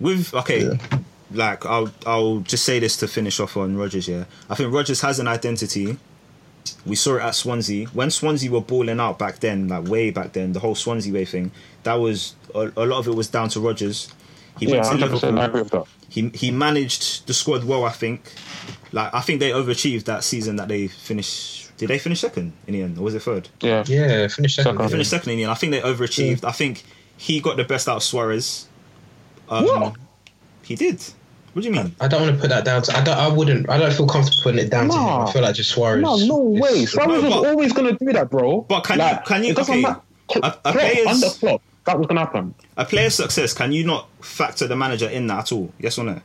With okay, Yeah. like I'll I'll just say this to finish off on Rodgers. Yeah, I think Rodgers has an identity. We saw it at Swansea when Swansea were balling out back then, like way back then. The whole Swansea way thing. That was a, a lot of it was down to Rodgers. He Yeah, went to hundred percent. I Liverpool. agree with that. He he managed the squad well. I think. Like I think they overachieved that season that they finished. Did they finish second in the end, or was it third? Yeah, yeah, finished second. Second. They finished second in the end. I think they overachieved. I think he got the best out of Suarez. Um, What? He did. What do you mean? I don't want to put that down. To, I don't. I wouldn't. I don't feel comfortable putting it down to him. I feel like just Suarez. No, no way. Suarez No, was but- always gonna do that, bro. But can you- can you- It doesn't okay, matter. a- a Klopp, player's- under Klopp, that was gonna happen. A player's success, can you not factor the manager in that at all? Yes or no?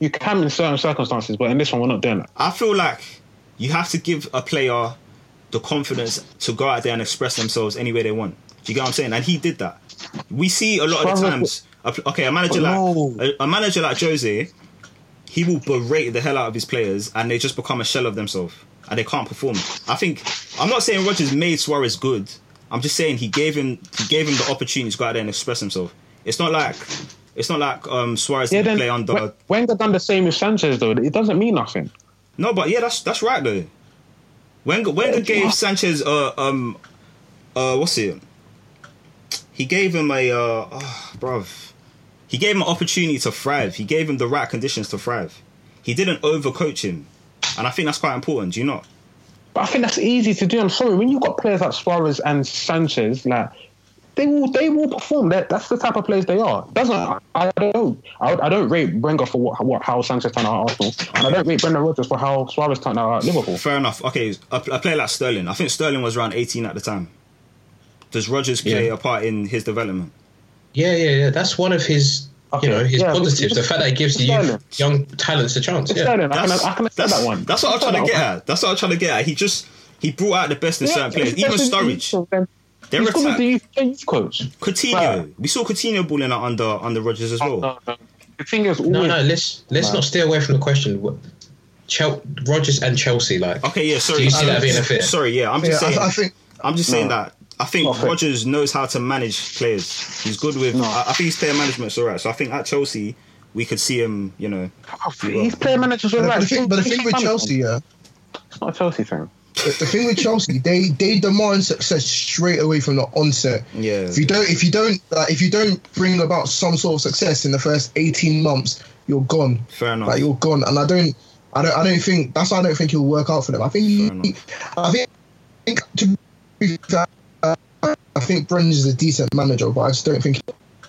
You can in certain circumstances, but in this one, we're not doing that. I feel like you have to give a player the confidence to go out there and express themselves any way they want. Do you get what I'm saying? And he did that. We see a lot of the times. a Okay, a manager No. like a, a manager like Jose, he will berate the hell out of his players, and they just become a shell of themselves, and they can't perform. I think I'm not saying Rodgers made Suarez good. I'm just saying he gave him he gave him the opportunity to go out there and express himself. It's not like it's not like um, Suarez Yeah, didn't then play under. Wen- Wenger done the same with Sanchez, though. It doesn't mean nothing. No, but yeah, that's that's right though. Wenger Wenger gave Sanchez uh um uh what's it? He gave him a uh oh, bruv. He gave him an opportunity to thrive. He gave him the right conditions to thrive. He didn't overcoach him. And I think that's quite important, do you not? But I think that's easy to do. I'm sorry, when you've got players like Suarez and Sanchez, like they will they will perform. That that's the type of players they are. Doesn't I don't I, I don't rate Wenger for what, what how Sanchez turned out at Arsenal, and I don't rate Brendan Rodgers for how Suarez turned out at Liverpool. Fair enough. Okay, a, a player like Sterling. I think Sterling was around 18 at the time. Does Rodgers play Yeah. a part in his development? Yeah, yeah, yeah. That's one of his. Okay, You know, his yeah, positives. The fact that he gives the youth, young talents a chance. It's Yeah. Sterling. I can That's, I can that's, that one. that's what I'm trying to get at. That's what I'm trying to get at. He just he brought out the best in one. certain players. Even especially Sturridge. Then, Their He's good with attack. the youth, youth coach. Coutinho. Right. We saw Coutinho balling out under under Rodgers as oh, well. No, no. The thing is, No, always, no. Let's let's Right. not steer away from the question. What- Chel- Rodgers and Chelsea, like. Okay, yeah. Sorry. Do you see that being a fit? Sorry, yeah. I'm Yeah, just saying. I, I think I'm just saying No. that I think Not. Rodgers knows how to manage players. He's good with. No. I, I think his player management's alright. So I think at Chelsea we could see him. You know, he's player managers all but the thing, but the thing with Chelsea, yeah, it's not a Chelsea thing. The, thing with Chelsea, they they demand success straight away from the onset. yeah. If you don't, if you don't, like, if you don't bring about some sort of success in the first eighteen months, you're gone. Fair enough. Like you're gone, and I don't, I don't, I don't think that's why I don't think he'll work out for them. I think, he, I think, I think to be fair, I think Brendan is a decent manager, but I just don't think,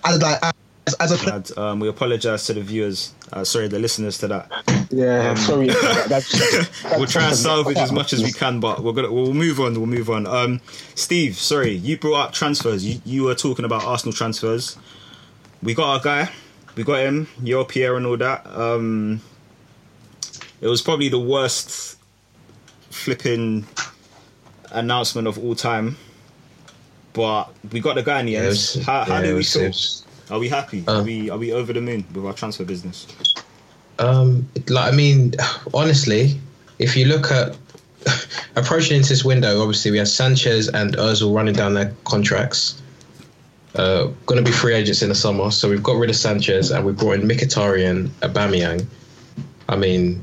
as like as, as a player, And, um, we apologise to the viewers. Uh, sorry, the listeners to that. Yeah, sorry. <laughs> <laughs> we'll try and salvage as much as we can, but we're gonna we'll move on. We'll move on. Um, Steve, sorry, you brought up transfers. You you were talking about Arsenal transfers. We got our guy. We got him. Your Pierre and all that. Um, it was probably the worst flipping announcement of all time. But we got the guy in the Yeah, end. how how yeah, do we was- feel? Are we happy? Uh, are we are we over the moon with our transfer business? Um, like I mean, honestly, if you look at <laughs> approaching into this window, obviously we have Sanchez and Özil running down their contracts. Uh, going to be free agents in the summer, so we've got rid of Sanchez and we brought in Mkhitaryan, Aubameyang. I mean,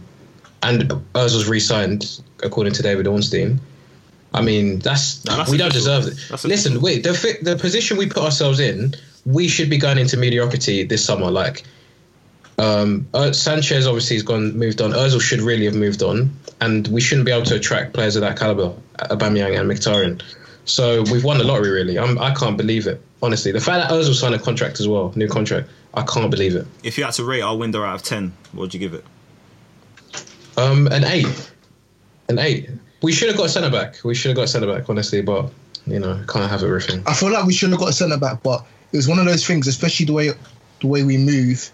and Özil's re-signed according to David Ornstein. I mean, that's, No, that's we don't deserve it. Listen, wait, the the position we put ourselves in, we should be going into mediocrity this summer. Like, um, uh, Sanchez obviously has gone moved on. Özil should really have moved on, and we shouldn't be able to attract players of that caliber, Aubameyang and Mkhitaryan. So we've won the lottery, really. I'm, I can't believe it, honestly. The fact that Özil signed a contract as well, new contract, I can't believe it. If you had to rate our window out of ten, what would you give it? Um, an eight, an eight. We should have got a centre back. We should have got a centre back, honestly, but you know, can't have everything. I feel like we should have got a centre back, but it was one of those things, especially the way the way we move.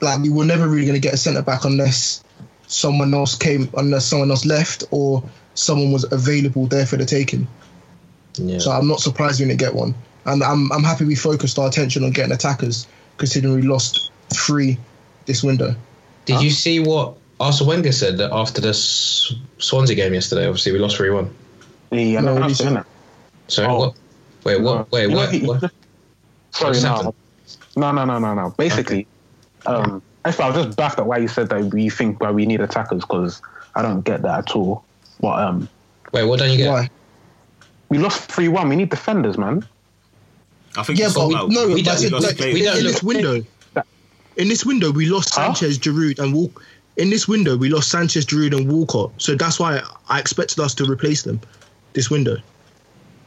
Like we were never really going to get a centre back unless someone else came, unless someone else left, or someone was available there for the taking. Yeah. So I'm not surprised we didn't get one, and I'm I'm happy we focused our attention on getting attackers, considering we lost three this window. Did you see what Arsene Wenger said that after the Swansea game yesterday? Obviously, we lost three one. Yeah, No, no, he's- innit? So Oh. what? Wait, what? Wait, You what? he- what? Sorry, no. No, no, no, no, no. Basically, um, actually, I was just baffed at why you said that we think that we need attackers because I don't get that at all. But um, Wait, what don't you get? Why? we lost three one. We need defenders, man. I think Yeah, but sold we, out. no, we but don't- I said, lost like, we don't in look- this window. In this window, we lost Huh? Sanchez, Giroud, and Walk. In this window, we lost Sanchez, Giroud, and Walcott. So that's why I expected us to replace them. This window.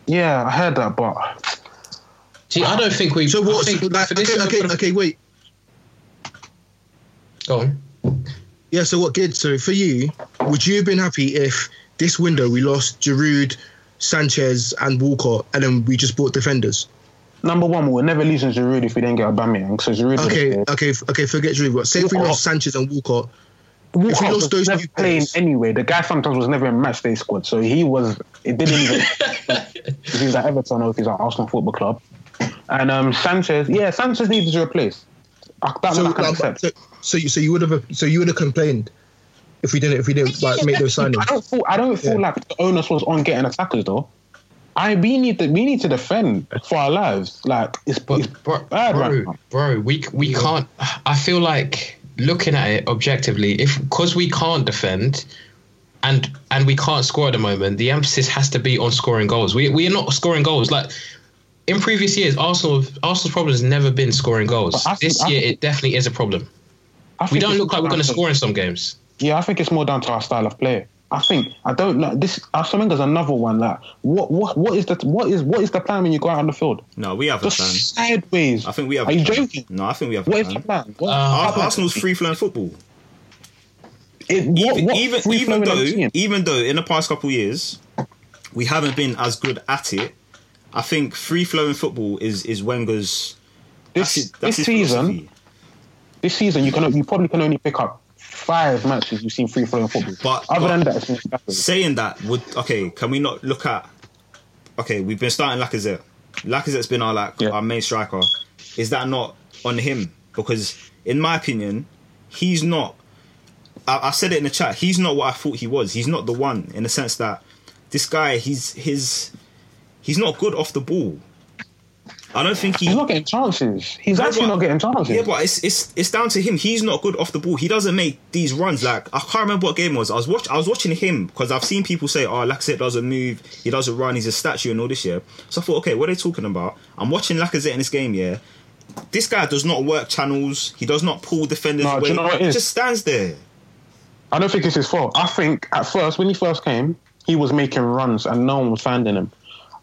Yeah, I heard that, but See, I don't think we. So I what? think like, for this okay, okay, for okay. Wait. Go on. Yeah. So what, Gid? So for you, would you have been happy if this window we lost Giroud, Sanchez, and Walcott, and then we just bought defenders? number one, we were never losing Giroud if we didn't get Aubameyang. So Giroud. Okay, okay, okay. Forget Giroud. But say if we lost Sanchez and Walcott, stayed. if we lost was those never two playing players- anyway. The guy sometimes was never in match day squad, so he was. It didn't <laughs> even. if he's at Everton or if he's at Arsenal Football Club, and um, Sanchez, yeah, Sanchez needed to replace. Uh, That so, one I can like, accept. so, so you, so you would have, so you would have complained if we didn't, if we didn't like make those signings. I don't feel. I don't feel Yeah. like the onus was on getting attackers though. I we need to we need to defend for our lives. Like it's, But it's bro, bad right bro, now. bro, we we can't. I feel like looking at it objectively, if because we can't defend, and and we can't score at the moment, the emphasis has to be on scoring goals. We we are not scoring goals like. In previous years, Arsenal Arsenal's problem has never been scoring goals. Think- this year, think- it definitely is a problem. We don't look like we're going to score in some games. Yeah, I think it's more down to our style of play. I think I don't know this. I think there's another one. Like what what what is the what is what is the plan when you go out on the field? No, we have a plan. sideways. I think we have. Are a you plan. joking? No, I think we have. A What is plan. the plan? What, Uh, Arsenal's free flowing football. It, what, Even what even even though even though in the past couple of years we haven't been as good at it, I think free flowing football is is Wenger's. this, that's that's this season, this season you can you probably can only pick up five matches you've seen free flowing football. But- other but- than that. Saying that would okay. Can we not look at okay, we've been starting Lacazette. Lacazette's been our like Yeah. our main striker. Is that not on him? Because in my opinion, he's not. I, I said it in the chat. He's not what I thought he was. He's not the one in the sense that this guy, he's his, he's not good off the ball. I don't think he. He's not getting chances. He's No, actually but- not getting chances. Yeah, but it's it's it's down to him. He's not good off the ball. He doesn't make these runs. Like I can't remember what game it was. I was watch I was watching him because I've seen people say, "Oh, Lacazette doesn't move. He doesn't run. He's a statue and all this." Yeah. So I thought, okay, what are they talking about? I'm watching Lacazette in this game. Yeah. This guy does not work channels. He does not pull defenders No, away. you know he just stands there. I don't think it's his fault. I think at first, when he first came, he was making runs and no one was finding him.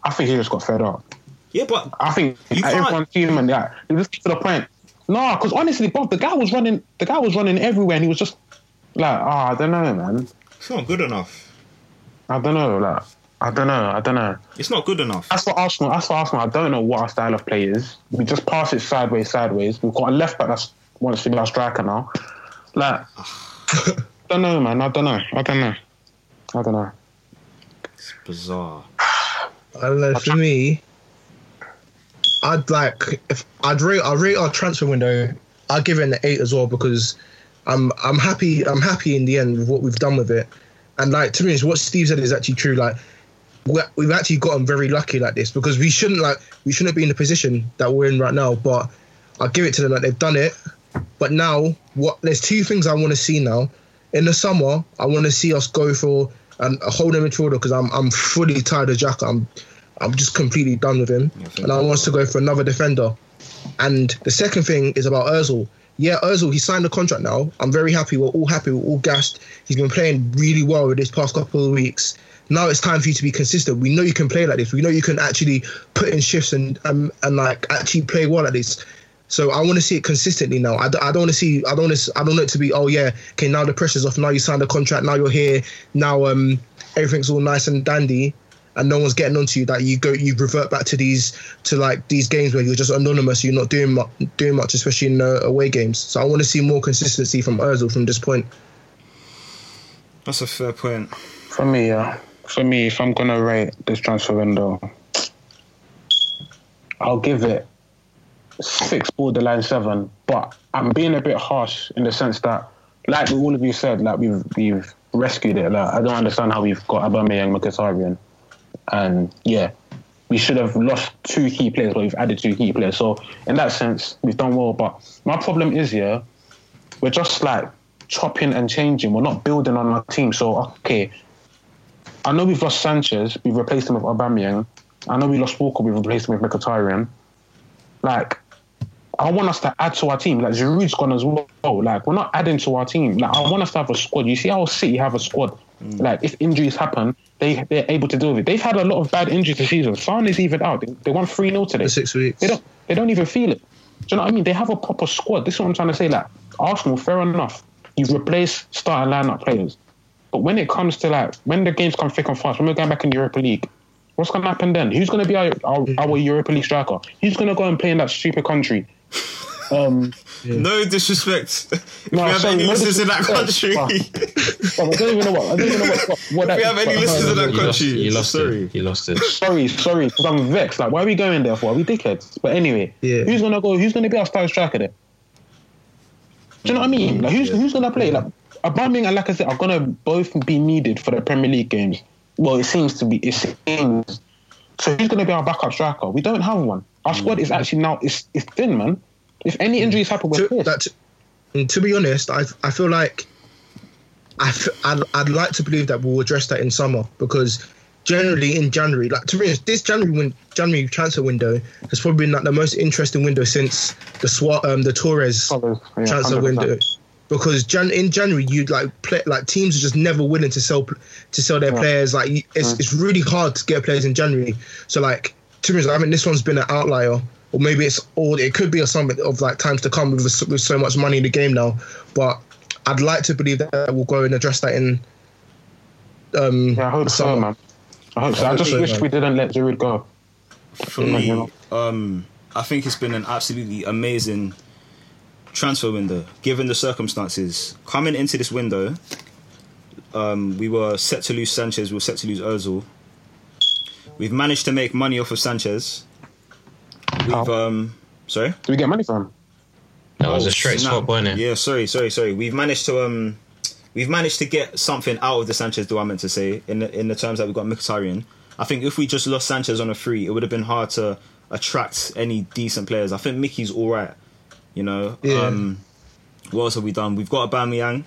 I think he just got fed up. Yeah, but I think You can't- everyone team and that he just to the point. No, because honestly, Bob, the guy was running. The guy was running everywhere, and he was just like, oh, I don't know, man. it's not good enough. I don't know, like, I don't know, I don't know. It's not good enough. That's for Arsenal. That's for Arsenal. I don't know what our style of play is. We just pass it sideways, sideways. We've got a left back that wants to be our striker now. Like, I <sighs> don't know, man. I don't know. I don't know. I don't know. It's bizarre. I don't know. For me, I'd like if I'd rate I rate our transfer window. I'd give it an eight as well because I'm I'm happy I'm happy in the end with what we've done with it. And like to honest, what Steve said is actually true. Like we- we've actually gotten very lucky like this because we shouldn't like we shouldn't be in the position that we're in right now. But I'll give it to them that they've done it. But now, what? There's two things I want to see now. In the summer, I want to see us go for an, a holding midfielder because I'm I'm fully tired of Jack. I'm I'm just completely done with him, and I want us to go for another defender. And the second thing is about Özil. Yeah, Özil, he signed the contract now. I'm very happy. We're all happy. We're all gassed. He's been playing really well with this past couple of weeks. Now it's time for you to be consistent. We know you can play like this. We know you can actually put in shifts and and, and like actually play well like this. So I want to see it consistently now. I, d- I don't want to see. I don't want to. I don't want it to be. Oh yeah. Okay. Now the pressure's off. Now you signed the contract. Now you're here. Now um everything's all nice and dandy, and no one's getting onto you. That you go. You revert back to these to like these games where you're just anonymous. You're not doing much. Doing much, especially in uh, away games. So I want to see more consistency from Özil from this point. That's a fair point. For me, yeah. For me, if I'm gonna rate this transfer window, I'll give it six borderline seven. But I'm being a bit harsh in the sense that, like all of you said, like we've we've rescued it. Like I don't understand how we've got Aubameyang, Mkhitaryan, and yeah, we should have lost two key players, but we've added two key players. So in that sense, we've done well. But my problem is, yeah, we're just like chopping and changing. We're not building on our team. So okay, I know we've lost Sanchez. We've replaced him with Aubameyang. I know we lost Walker. We've replaced him with Mkhitaryan. Like, I want us to add to our team. Like Giroud's gone as well. Like we're not adding to our team. Like I want us to have a squad. You see how City have a squad. Mm. Like if injuries happen, they they're able to deal with it. They've had a lot of bad injuries this season. Son is even out. They, they won three 0 today. For six weeks. They don't they don't even feel it. Do you know what I mean? They have a proper squad. This is what I'm trying to say. Like Arsenal, fair enough. You've replaced starting lineup players. But when it comes to like when the games come thick and fast, when we're going back in the Europa League, what's gonna happen then? Who's gonna be our, our, our Europa League striker? Who's gonna go and play in that stupid country? Um, No disrespect. <laughs> If No, we have sorry, any no listeners in that country, well, I don't even know what I don't even know what, what, what if that we have is, any listeners in that You lost, country, you lost sorry. it. You lost it. Sorry, sorry, because I'm vexed. Like, why are we going there for? Are we dickheads? But anyway, Yeah. who's gonna go? Who's gonna be our star striker there? Do you know what I mean? Like, who's who's gonna play? Like, Aubameyang and like I said, are gonna both be needed for the Premier League games. Well, it seems to be. It seems. So who's gonna be our backup striker? We don't have one. Our squad is actually now it's it's thin, man. If any mm. injuries happen, we're to, pissed. that, and to be honest, I I feel like I f- I'd, I'd like to believe that we'll address that in summer because generally in January, like to be honest, this January win, January transfer window has probably been like the most interesting window since the Swa- um the Torres Colours, yeah, transfer 100%. window. Because Jan- in January, you'd like play like teams are just never willing to sell to sell their Yeah. players. Like it's mm. it's really hard to get players in January. So like to be honest, I mean this one's been an outlier, or maybe it's all it could be a something of like times to come with with so much money in the game now. But I'd like to believe that we'll go and address that in. Um, Yeah, I hope so, man. I hope so. I I just so, wish man. we didn't let Giroud go. For me, um, I think it's been an absolutely amazing transfer window, given the circumstances. Coming into this window, um, we were set to lose Sanchez, we were set to lose Ozil. We've managed to make money off of Sanchez. We've How? um, sorry. Do we get money from him? That was a straight Snap. swap, wasn't it? Yeah, sorry, sorry, sorry. We've managed to um, we've managed to get something out of the Sanchez deal. I meant to say in the in the terms that we've got Mkhitaryan. I think if we just lost Sanchez on a free, it would have been hard to attract any decent players. I think Mickey's all right. You know. Yeah. Um, what else have we done? We've got a Aubameyang.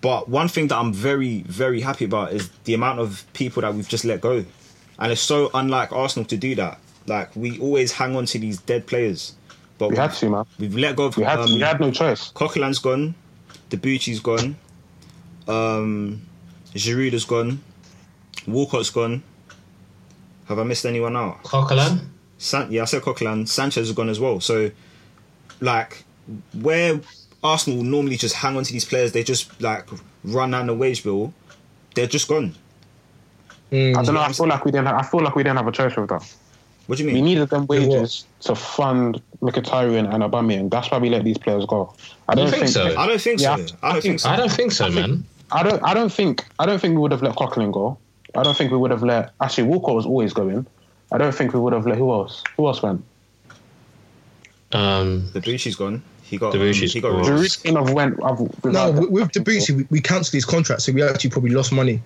But one thing that I'm very, very happy about is the amount of people that we've just let go. And it's so unlike Arsenal to do that. Like, we always hang on to these dead players. But We had to, man. We've let go of We had um, we had no choice. Coquelin's gone. Debuchy's gone. Um, Giroud has gone. Walcott's gone. Have I missed anyone out? Coquelin? San- yeah, I said Coquelin. Sanchez has gone as well. So, like, where Arsenal normally just hang on to these players, they just like run down the wage bill. They're just gone. Mm. I don't know. I feel like we didn't. Have, I feel like we didn't have a choice with that. What do you mean? We needed them wages to fund Mkhitaryan and Aubameyang. That's why we let these players go. I don't You think so? I don't think Yeah, so. I don't think so. I don't think so, man. I don't. I don't think. I don't think we would have let Coquelin go. I don't think we would have let. Actually, Walker was always going. I don't think we would have let. Who else? Who else went? Um, Debuchy's gone. He got. Um, he got. gone. released. Giroud kind of went. I've, No, with, with Debuchy, we, we cancelled his contract, so we actually probably lost money.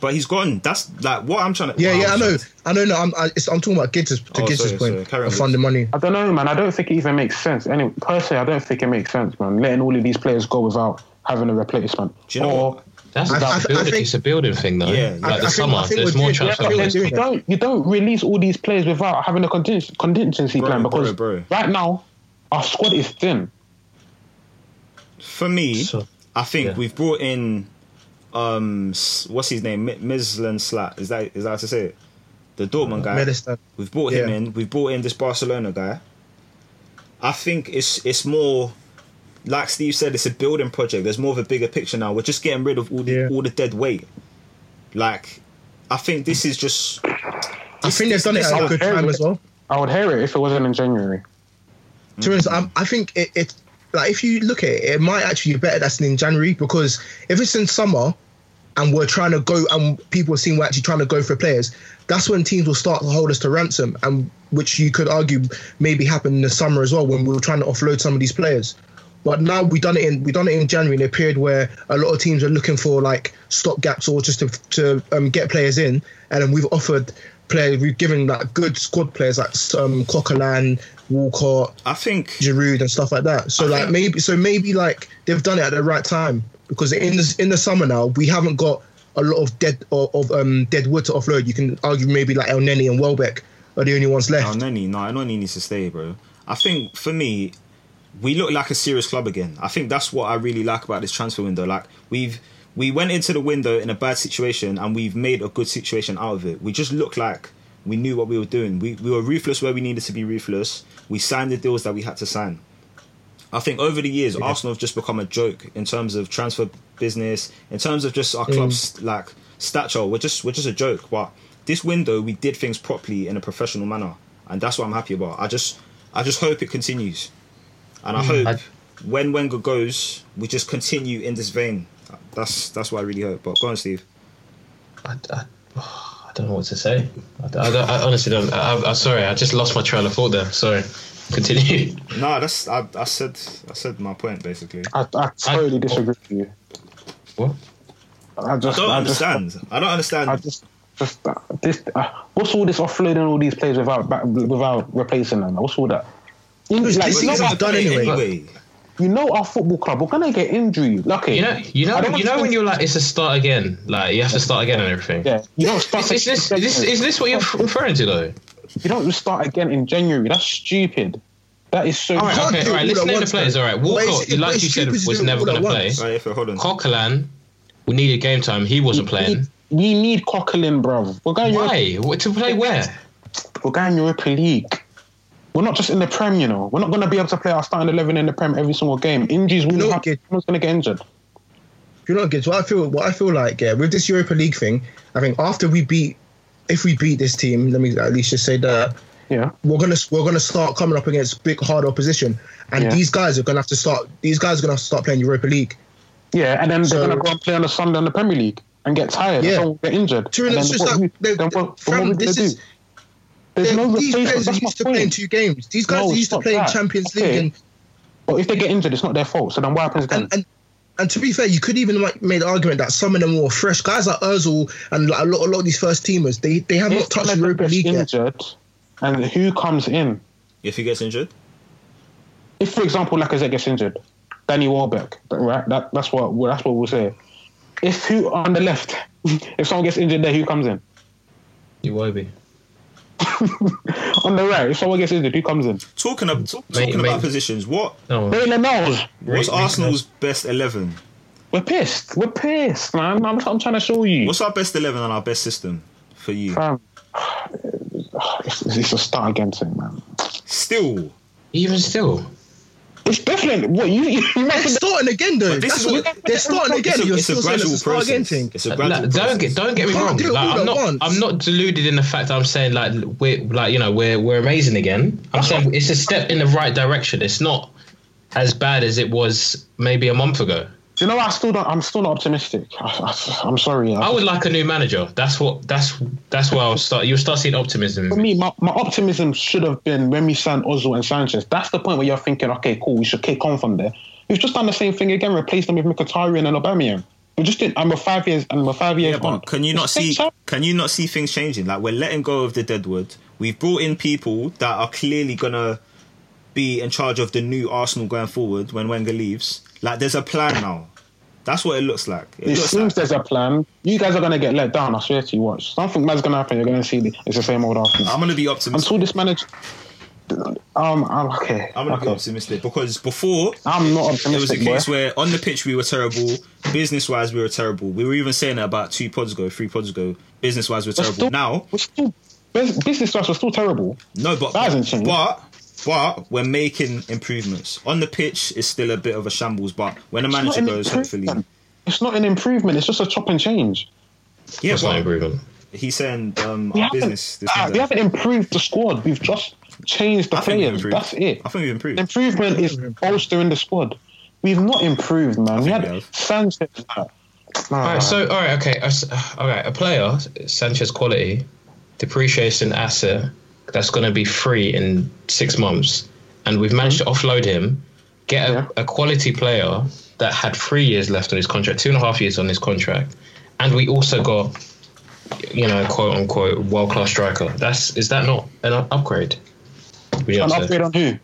But he's gone. That's like what I'm trying to. Yeah, what yeah, I know, I know. No, I'm, I, it's, I'm talking about Gibbs' to Oh, Gibbs' point sorry. Carry on, of funding money. I don't know, man. I don't think it even makes sense. Anyway, personally, I don't think it makes sense, man. Letting all of these players go without having a replacement. Do you know or, what? that's I- that I- I building, think- it's a building thing, though. Yeah, like I- the I summer, I think there's more doing- transfer yeah, windows. you don't you don't release all these players without having a contingency, contingency Bro, plan bro, because bro. right now our squad is thin. For me, So- I think yeah. we've brought in. Um, what's his name? Mi- Mislan Slat. Is that is that how to say it? The Dortmund guy. Medistan. We've brought him Yeah. in. We've brought in this Barcelona guy. I think it's it's more like Steve said. It's a building project. There's more of a bigger picture now. We're just getting rid of all the Yeah. all the dead weight. Like, I think this is just. I think they've done it at a good time as well. I would hear it if it wasn't in January. To be honest, I'm, I think it, it like if you look at it, it might actually be better that's in January because if it's in summer and we're trying to go and people are seeing we're actually trying to go for players, that's when teams will start to hold us to ransom, and which you could argue maybe happened in the summer as well when we were trying to offload some of these players. But now we've done it in we done it in January in a period where a lot of teams are looking for like stop gaps or just to to um, get players in, and then we've offered players we've given like good squad players like um, Coquelin, Walcott, I think Giroud and stuff like that. So I like maybe so maybe like they've done it at the right time because in the in the summer now we haven't got a lot of dead of, of um dead wood to offload. You can argue maybe like Elneny and Welbeck are the only ones left. Neni, no, Neni needs to stay, bro. I think for me, we look like a serious club again. I think that's what I really like about this transfer window. Like we've we went into the window in a bad situation and we've made a good situation out of it. We just look like we knew what we were doing. We we were ruthless where we needed to be ruthless. We signed the deals that we had to sign. I think over the years, Arsenal have just become a joke in terms of transfer business, in terms of just our club's mm. like stature. We're just we're just a joke. But this window, we did things properly in a professional manner, and that's what I'm happy about. I just I just hope it continues, and I mm, hope I- when Wenger goes, we just continue in this vein. That's that's what I really hope. But go on, Steve. I, I, <sighs> I don't know what to say. I, I, I honestly don't. I, I, I'm sorry, I just lost my trail of thought there. Sorry. Continue. No, that's I, I said I said my point basically. I, I totally disagree with you. What? I I just don't I just- understand. I don't understand. I just, just uh, this. Uh, what's all this offloading all these players without back, without replacing them? What's all that? In, Because like, this you, know, season's our- done anyway. anyway. you know our football club. We're gonna get injury. Lucky. You know, you know, you know when you're like, it's a start again. Like you have to start again and everything. Yeah, you don't start. Is, is this is this is this what you're referring to though? You don't start again in January. That's stupid. That is so. All right, okay, all right. all Let's name the players. though. All right, But it's- Walcott, but like you said, was never going to play. once. Right, if, hold on. Coquelin, we needed game time. He wasn't we, playing. need, we need Coquelin, bruv. We're going. Europa, Why? What, to play where? we're going Europa League. We're not just in the Prem, you know. We're not going to be able to play our starting eleven in the Prem every single game. Injuries will know, happen. Someone's going to get injured. You know, kids. What I feel, what I feel like, yeah, with this Europa League thing, I think after we beat, if we beat this team, let me at least just say that Yeah. we're gonna we're gonna start coming up against big hard opposition, and Yeah. these guys are gonna have to start. These guys are gonna have to start playing Europa League. Yeah, and then So- they're going to go and play on a Sunday in the Premier League. and get tired. Yeah. Someone get injured. Turin, And it's just what like they- then what, fam, what this is-? There's no these players are used to playing two games. These guys No, are used to playing that. Champions League Okay. and But if they get injured, it's not their fault. So then what happens then? and, and and to be fair, you could even like made the argument that some of them were fresh guys like Özil and like a lot, a lot of these first teamers. They they have not touched the Ronaldo Europa gets League yet. injured, and who comes in? If he gets injured, If, for example, Lacazette gets injured, Danny Welbeck, right? That, that's what that's what we'll say. If who on the left, <laughs> if someone gets injured there, who comes in? You will be. <laughs> on the right, if someone gets injured, who comes in? talking of, talk, Mate, talking mate. about positions, what No. Maitland Niles. what's Right, Arsenal's best eleven? We're pissed. We're pissed, man. I'm, I'm trying to show you. What's our best eleven and our best system for you? Fam, <sighs> it's, it's a start again thing, man. Still, Even still. It's definitely what you. you They're starting again though. But this That's is what, what- they're starting again. it's You're it's a still saying gradual it's a start again process. It's a gradual like, don't get don't get me wrong. Like, I'm not once. I'm not deluded in the fact that I'm saying like we're like you know we're we're amazing again. I'm saying it's a step in the right direction. It's not as bad as it was maybe a month ago. Do you know? what? I still don't. I'm still not optimistic. I, am sorry. I would like a new manager. That's what that's that's where I'll start. You'll start seeing optimism. For me. me, my, my optimism should have been when we signed Ozil and Sanchez. That's the point where you're thinking, okay, cool, we should kick on from there. We've just done the same thing again, replaced them with Mkhitaryan and Aubameyang. We just didn't. And we're five years, and we're five years Yeah, on. but can you not see? Can you not see things changing? Like we're letting go of the deadwood. We've brought in people that are clearly gonna be in charge of the new Arsenal going forward when Wenger leaves. Like there's a plan now. That's what it looks like. It, It looks seems like, there's a plan. You guys are gonna get let down. I swear to you. Watch. Something bad's gonna happen. You're gonna see the, it's the same old Arsenal. I'm gonna be optimistic. Until this manager. Um. I'm okay. I'm gonna be optimistic because before I'm not optimistic. it was a optimistic, boy. case where on the pitch we were terrible, business wise we were terrible. We were even saying that about two pods ago, three pods ago. Business wise we're We're terrible. still- now, we're still bus- business class was still terrible. no, but That hasn't changed. but but we're making improvements on the pitch. It's still a bit of a shambles, but when the manager not an goes, hopefully. It's not an improvement. It's just a chop and change. yeah. That's not But improvement. he's saying um, We our haven't, business. This and we haven't improved the squad. We've just changed the I players. That's it. I think we've improved. Improvement is bolstering the squad. We've not improved, man. We had we have. Sanchez. uh, All right, so all right, okay, uh, all right. A player, Sanchez quality, depreciation asset that's going to be free in six months, and we've managed to offload him, get a, Yeah. a quality player that had three years left on his contract, two and a half years on his contract, and we also got, you know, quote unquote world class striker. That's is that not an upgrade? An upgrade on who?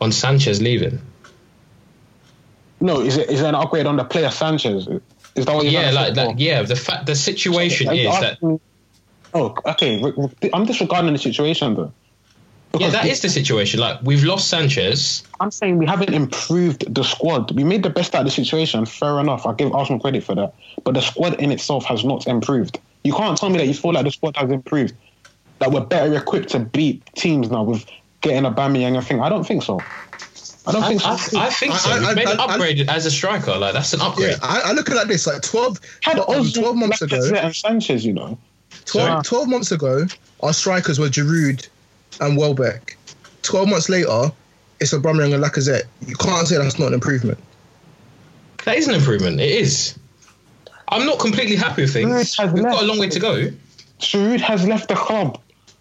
on Sanchez leaving. No, is it is it an upgrade on the player Sanchez? Is that what you're Yeah, like that. Yeah, the fact the situation is that Oh, okay. re- re- I'm disregarding the situation though. yeah, that is the situation. Like we've lost Sanchez. I'm saying we haven't improved the squad. We made the best out of the situation. Fair enough. I give Arsenal credit for that. But the squad in itself has not improved. You can't tell me that you feel like the squad has improved. That we're better equipped to beat teams now with getting Aubameyang and thing. I don't think so. I don't I, think so. I, I think so. I- We've I- made an I- I- upgrade as a striker. Like that's an upgrade. Yeah, I, I look at it like this: like 12, had um, 12 months ago, and Sanchez, you know. 12, 12 months ago, our strikers were Giroud and Welbeck. 12 months later, it's Aubameyang and Lacazette. You can't say that's not an improvement. That is an improvement. It is. I'm not completely happy with things. We've got a long way to go. Giroud has left the club.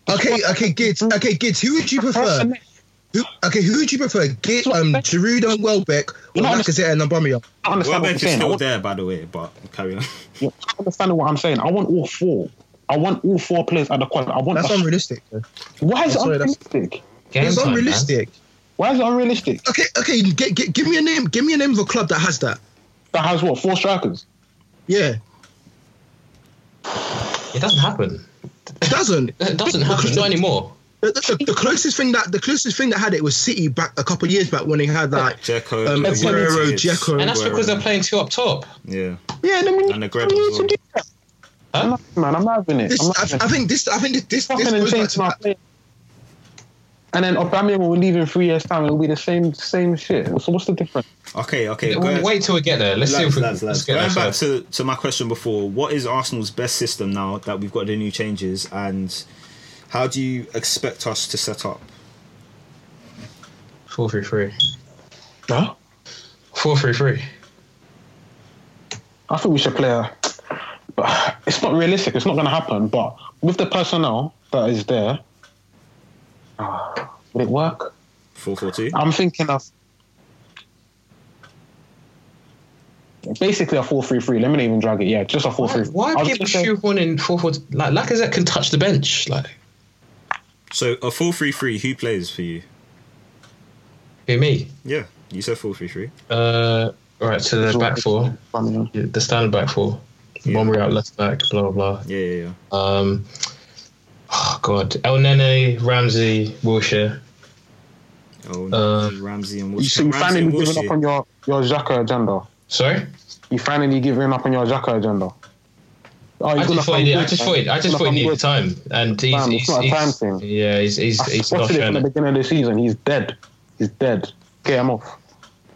Okay, okay, Gids. Okay, Gids. Who would you prefer? Who, okay, who would you prefer? Gid, um, Giroud and Welbeck, or You're not Lacazette and Aubameyang? I understand what Welbeck you're is saying. I still want- there, by the way, but carry on. You're not understanding what I'm saying. I want all four. I want all four players at the quad. I want. That's a- unrealistic. Though. Why is it Sorry, that's- unrealistic? It's time, man. unrealistic. Why is it unrealistic? Okay, okay. G- g- give me a name. Give me a name of a club that has that. That has what four strikers? Yeah, It doesn't happen. it doesn't. <laughs> It doesn't happen. Not anymore. The, the, the closest thing that the closest thing that had it was City back a couple of years back when they had that Dzeko, um, That's what Aguero. And that's because they're playing two up top. Yeah. Yeah, then we need, And the we Greb need as well. to do that. I'm not, man, I'm not having it. This, I'm not having I it. think this. I think this. This, Fucking this and goes back change to my that. play. And then Aubameyang will leave in three years' time. It'll be the same same shit. So what's the difference? Okay, okay. We'll wait till we get there. Let's see if Lads, we lads, let's lads. get there Going back first. to, to my question before, what is Arsenal's best system now that we've got the new changes, and how do you expect us to set up? Four three three. Huh? Four three three. I think we should play a but <sighs> it's not realistic. It's not going to happen. But with the personnel that is there, uh, <sighs> would it work? Four four two. I'm thinking of basically a four-three-three. Let me even drag it. Yeah, just a Why, four-three. why I was people gonna say- shoehorn in four four? Like Lacazette can touch the bench. Like So a four three three. Who plays for you? who me? Yeah, you said four three three. Uh, all right. So the back four, yeah, the standard back four. Yeah. One out left back. Blah blah blah. Yeah, yeah, yeah. Um, oh God, Elneny, Ramsey, Wilshere. Oh, Uh, Ramsey and You, Wilshere. so you Ramsey finally and giving Wilshere. up on your your Xhaka agenda. Sorry, You finally giving up on your Xhaka agenda. Oh, I just thought come he, I just thought he, I just thought he needed good. time, and he's, Fam, it's he's, not a he's- time thing. yeah, he's he's, I he's not it showing from the beginning of the season. He's dead. He's dead. Get him off.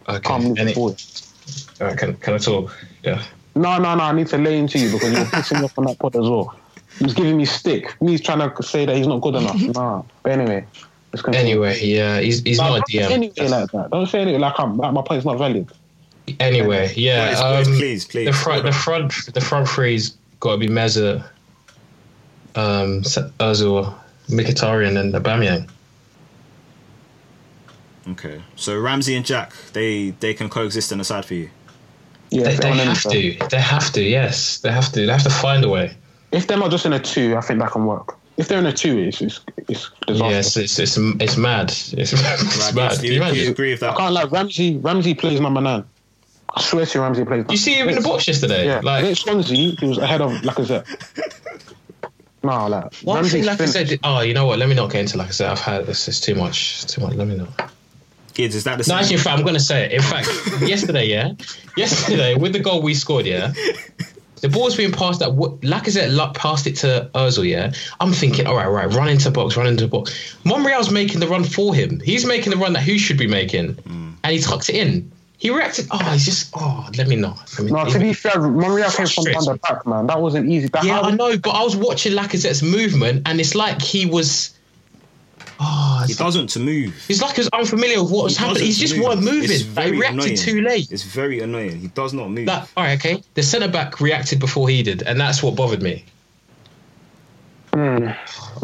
Can't Okay, move and it, forward. all right, can can I talk? Yeah. No, no, no. I need to lay into you because you're pissing me off on that pod as well. He's giving me stick. Me trying to say that he's not good enough. Nah. But anyway, let's continue. Anyway, yeah, he's he's Nah, not a don't DM. Anyway, like that. Don't say anything like I'm. Like my point's not valid. Anyway, yeah. Boys, boys, um, please, please. The front, the front, the front three's got to be Mesut, um, Özil, Mkhitaryan, and Aubameyang. Okay, so Ramsey and Jack, they they can coexist in the side for you. Yeah, They, they have to. They have to. Yes, they have to. They have to find a way. If they're not just in a two, I think that can work. If they're in a two, it's it's, it's Yes, it's it's it's mad. It's, <laughs> it's mad. do you you, do you imagine? agree with that? I can't like Ramsey. Ramsey plays number nine. I swear to you, Ramsey plays. You see him in the box yesterday. Yeah, like against Swansea, he was ahead of Lacazette. <laughs> no, like one thing, Ramsey's like I said. Oh, you know what? Let me not get into like I said. I've had this. It's too much. It's too much. Let me not. Kids, is that the No, same? actually, in fact, I'm going to say it. In fact, <laughs> yesterday, yeah, yesterday with the goal we scored, yeah, <laughs> the ball's being passed that what Lacazette lu- passed it to Özil, yeah. I'm thinking, all right, right, run into box, run into box. Monreal's making the run for him. He's making the run that who should be making, hmm. and he tucks it in. He reacted. Oh, he's just. Oh, let me not. Let me, No, to be fair, Monreal came from Frustrates down the back, man. That wasn't easy. That yeah, how- I know, but I was watching Lacazette's movement, and it's like he was. Oh, He doesn't to move. he's like as unfamiliar with what was He happening. He's just move. weren't moving. It's Like, he very reacted annoying. too late. It's very annoying. He does not move. That, all right, okay. The centre back reacted before he did, and that's what bothered me. Hmm.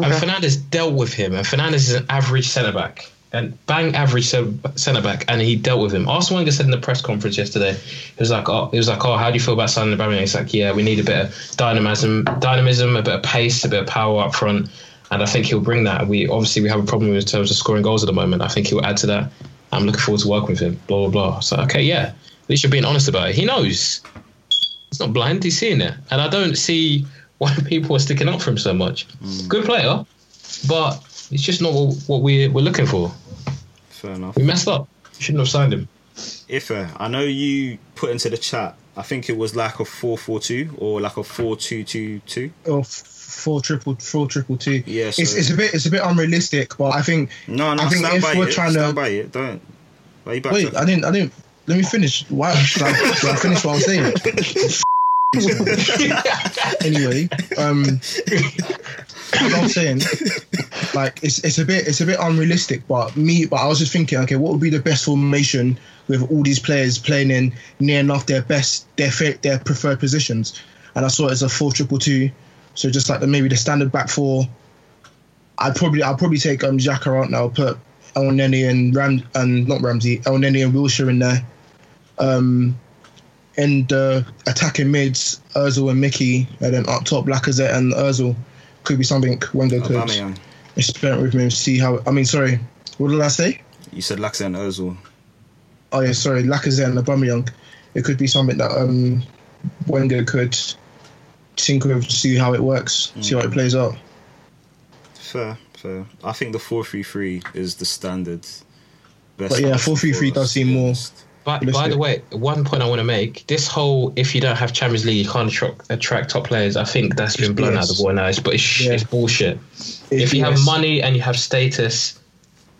And Fernandez dealt with him, and Fernandez is an average centre back, and bang average centre back, and he dealt with him. Arsene Wenger said in the press conference yesterday, he was like, "Oh, he was like, oh, how do you feel about signing Aubameyang?" He's like, "Yeah, we need a bit of dynamism, dynamism, a bit of pace, a bit of power up front." And I think he'll bring that. We obviously we have a problem in terms of scoring goals at the moment. I think he'll add to that. I'm looking forward to working with him. Blah blah blah. So okay, yeah, at least you're being honest about it. He knows. He's not blind. He's seeing it, and I don't see why <laughs> people are sticking up for him so much. Mm. Good player, but it's just not what, what we we're looking for. Fair enough. We messed up. We Shouldn't have signed him. Ife, uh, I know you put into the chat. I think it was like a four-four-two or like a four-two-two-two. Or f- four triple four triple two. Yeah, it's, so- it's a bit it's a bit unrealistic, but I think No, no, I think stand if by we're it. trying stand to by it. Don't. Why are back wait, I didn't I didn't let me finish. Why should I, should I finish what I'm saying? <laughs> anyway, um, what I'm saying, like it's it's a bit it's a bit unrealistic. But me, but I was just thinking, okay, what would be the best formation with all these players playing in near enough their best their their preferred positions? And I saw it as a four triple two, so just like the maybe the standard back four. I'd probably I'd probably take um Xhaka out now, put Elneny and Ram and not Ramsey, El Neni and Wilshere in there. Um, and uh, attacking mids, Özil and Mickey, and then up top Lacazette and Özil could be something Wenger could Aubameyang. experiment with me and see how. I mean, sorry, what did I say? You said Lacazette and Ozil. Oh yeah, sorry, Lacazette and Aubameyang. It could be something that um, Wenger could tinker with to see how it works, see how it plays out. Fair, fair. I think the four-three-three is the standard. Best But yeah, four three three 4-3-3 does seem to more- But by Realistic. the way, one point I want to make: this whole if you don't have Champions League, you can't attract, attract top players. I think that's been blown out of the water now. It's, but it's, Yeah. it's bullshit. It's if you have money and you have status,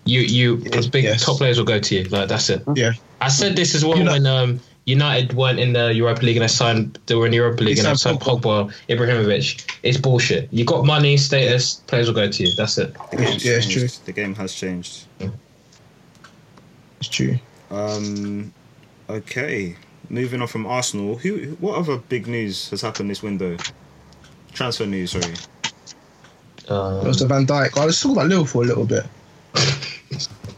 you you It's big BS. top players will go to you. Like that's it. yeah, I said this as well You know- when um, United weren't in the Europa League and I signed. They were in the Europa League and I signed signed Pogba, Ibrahimovic. It's bullshit. You got money, status, players will go to you. That's it. The game's Yeah, it's changed. The game has changed. it's true. Um, okay. moving on from Arsenal, who? What other big news has happened this window? Transfer news, sorry. Um, It was the Van Dijk. Oh, let's talk about Liverpool a little bit. <laughs>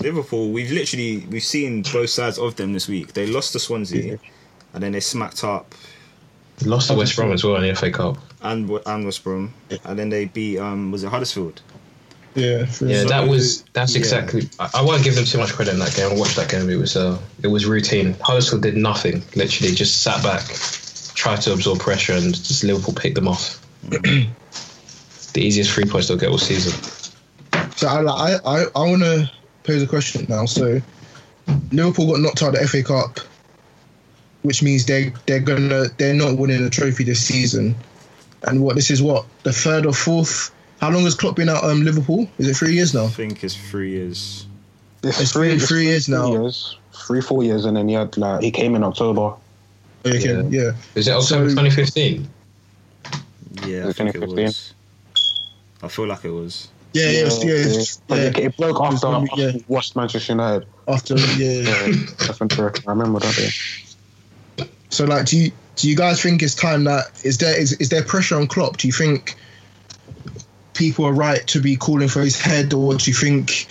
Liverpool, we've literally we've seen both sides of them this week. They lost to Swansea, and then they smacked up lost to West Brom as well in the FA Cup. and and West Brom, and then they beat um was it Huddersfield? Yeah, Yeah, So, that was that's yeah. exactly. I, I won't give them too much credit in that game. I watched that game. It was uh, it was routine. Huddersfield did nothing. Literally, just sat back, tried to absorb pressure, and just Liverpool picked them off. <clears throat> the easiest three points they'll get all season. So I I I, I want to pose a question now. So Liverpool got knocked out of the FA Cup, which means they they're gonna they're not winning a trophy this season. And what this is what the third or fourth? How long has Klopp been at um, Liverpool? Is it three years now? I think it's three years. It's three- three years now. Years, three, four years, and then he had like he came in October. Okay, yeah. Is it October So- 2015? Yeah, I think it was. I feel like it was. Yeah, yeah, it was- yeah, it's- yeah. It, it broke after Yeah. after he watched Manchester United. After yeah. Yeah, definitely correct. I remember that day. So like, do you do you guys think it's time that is there is, is there pressure on Klopp? Do you think people are right to be calling for his head, or do you think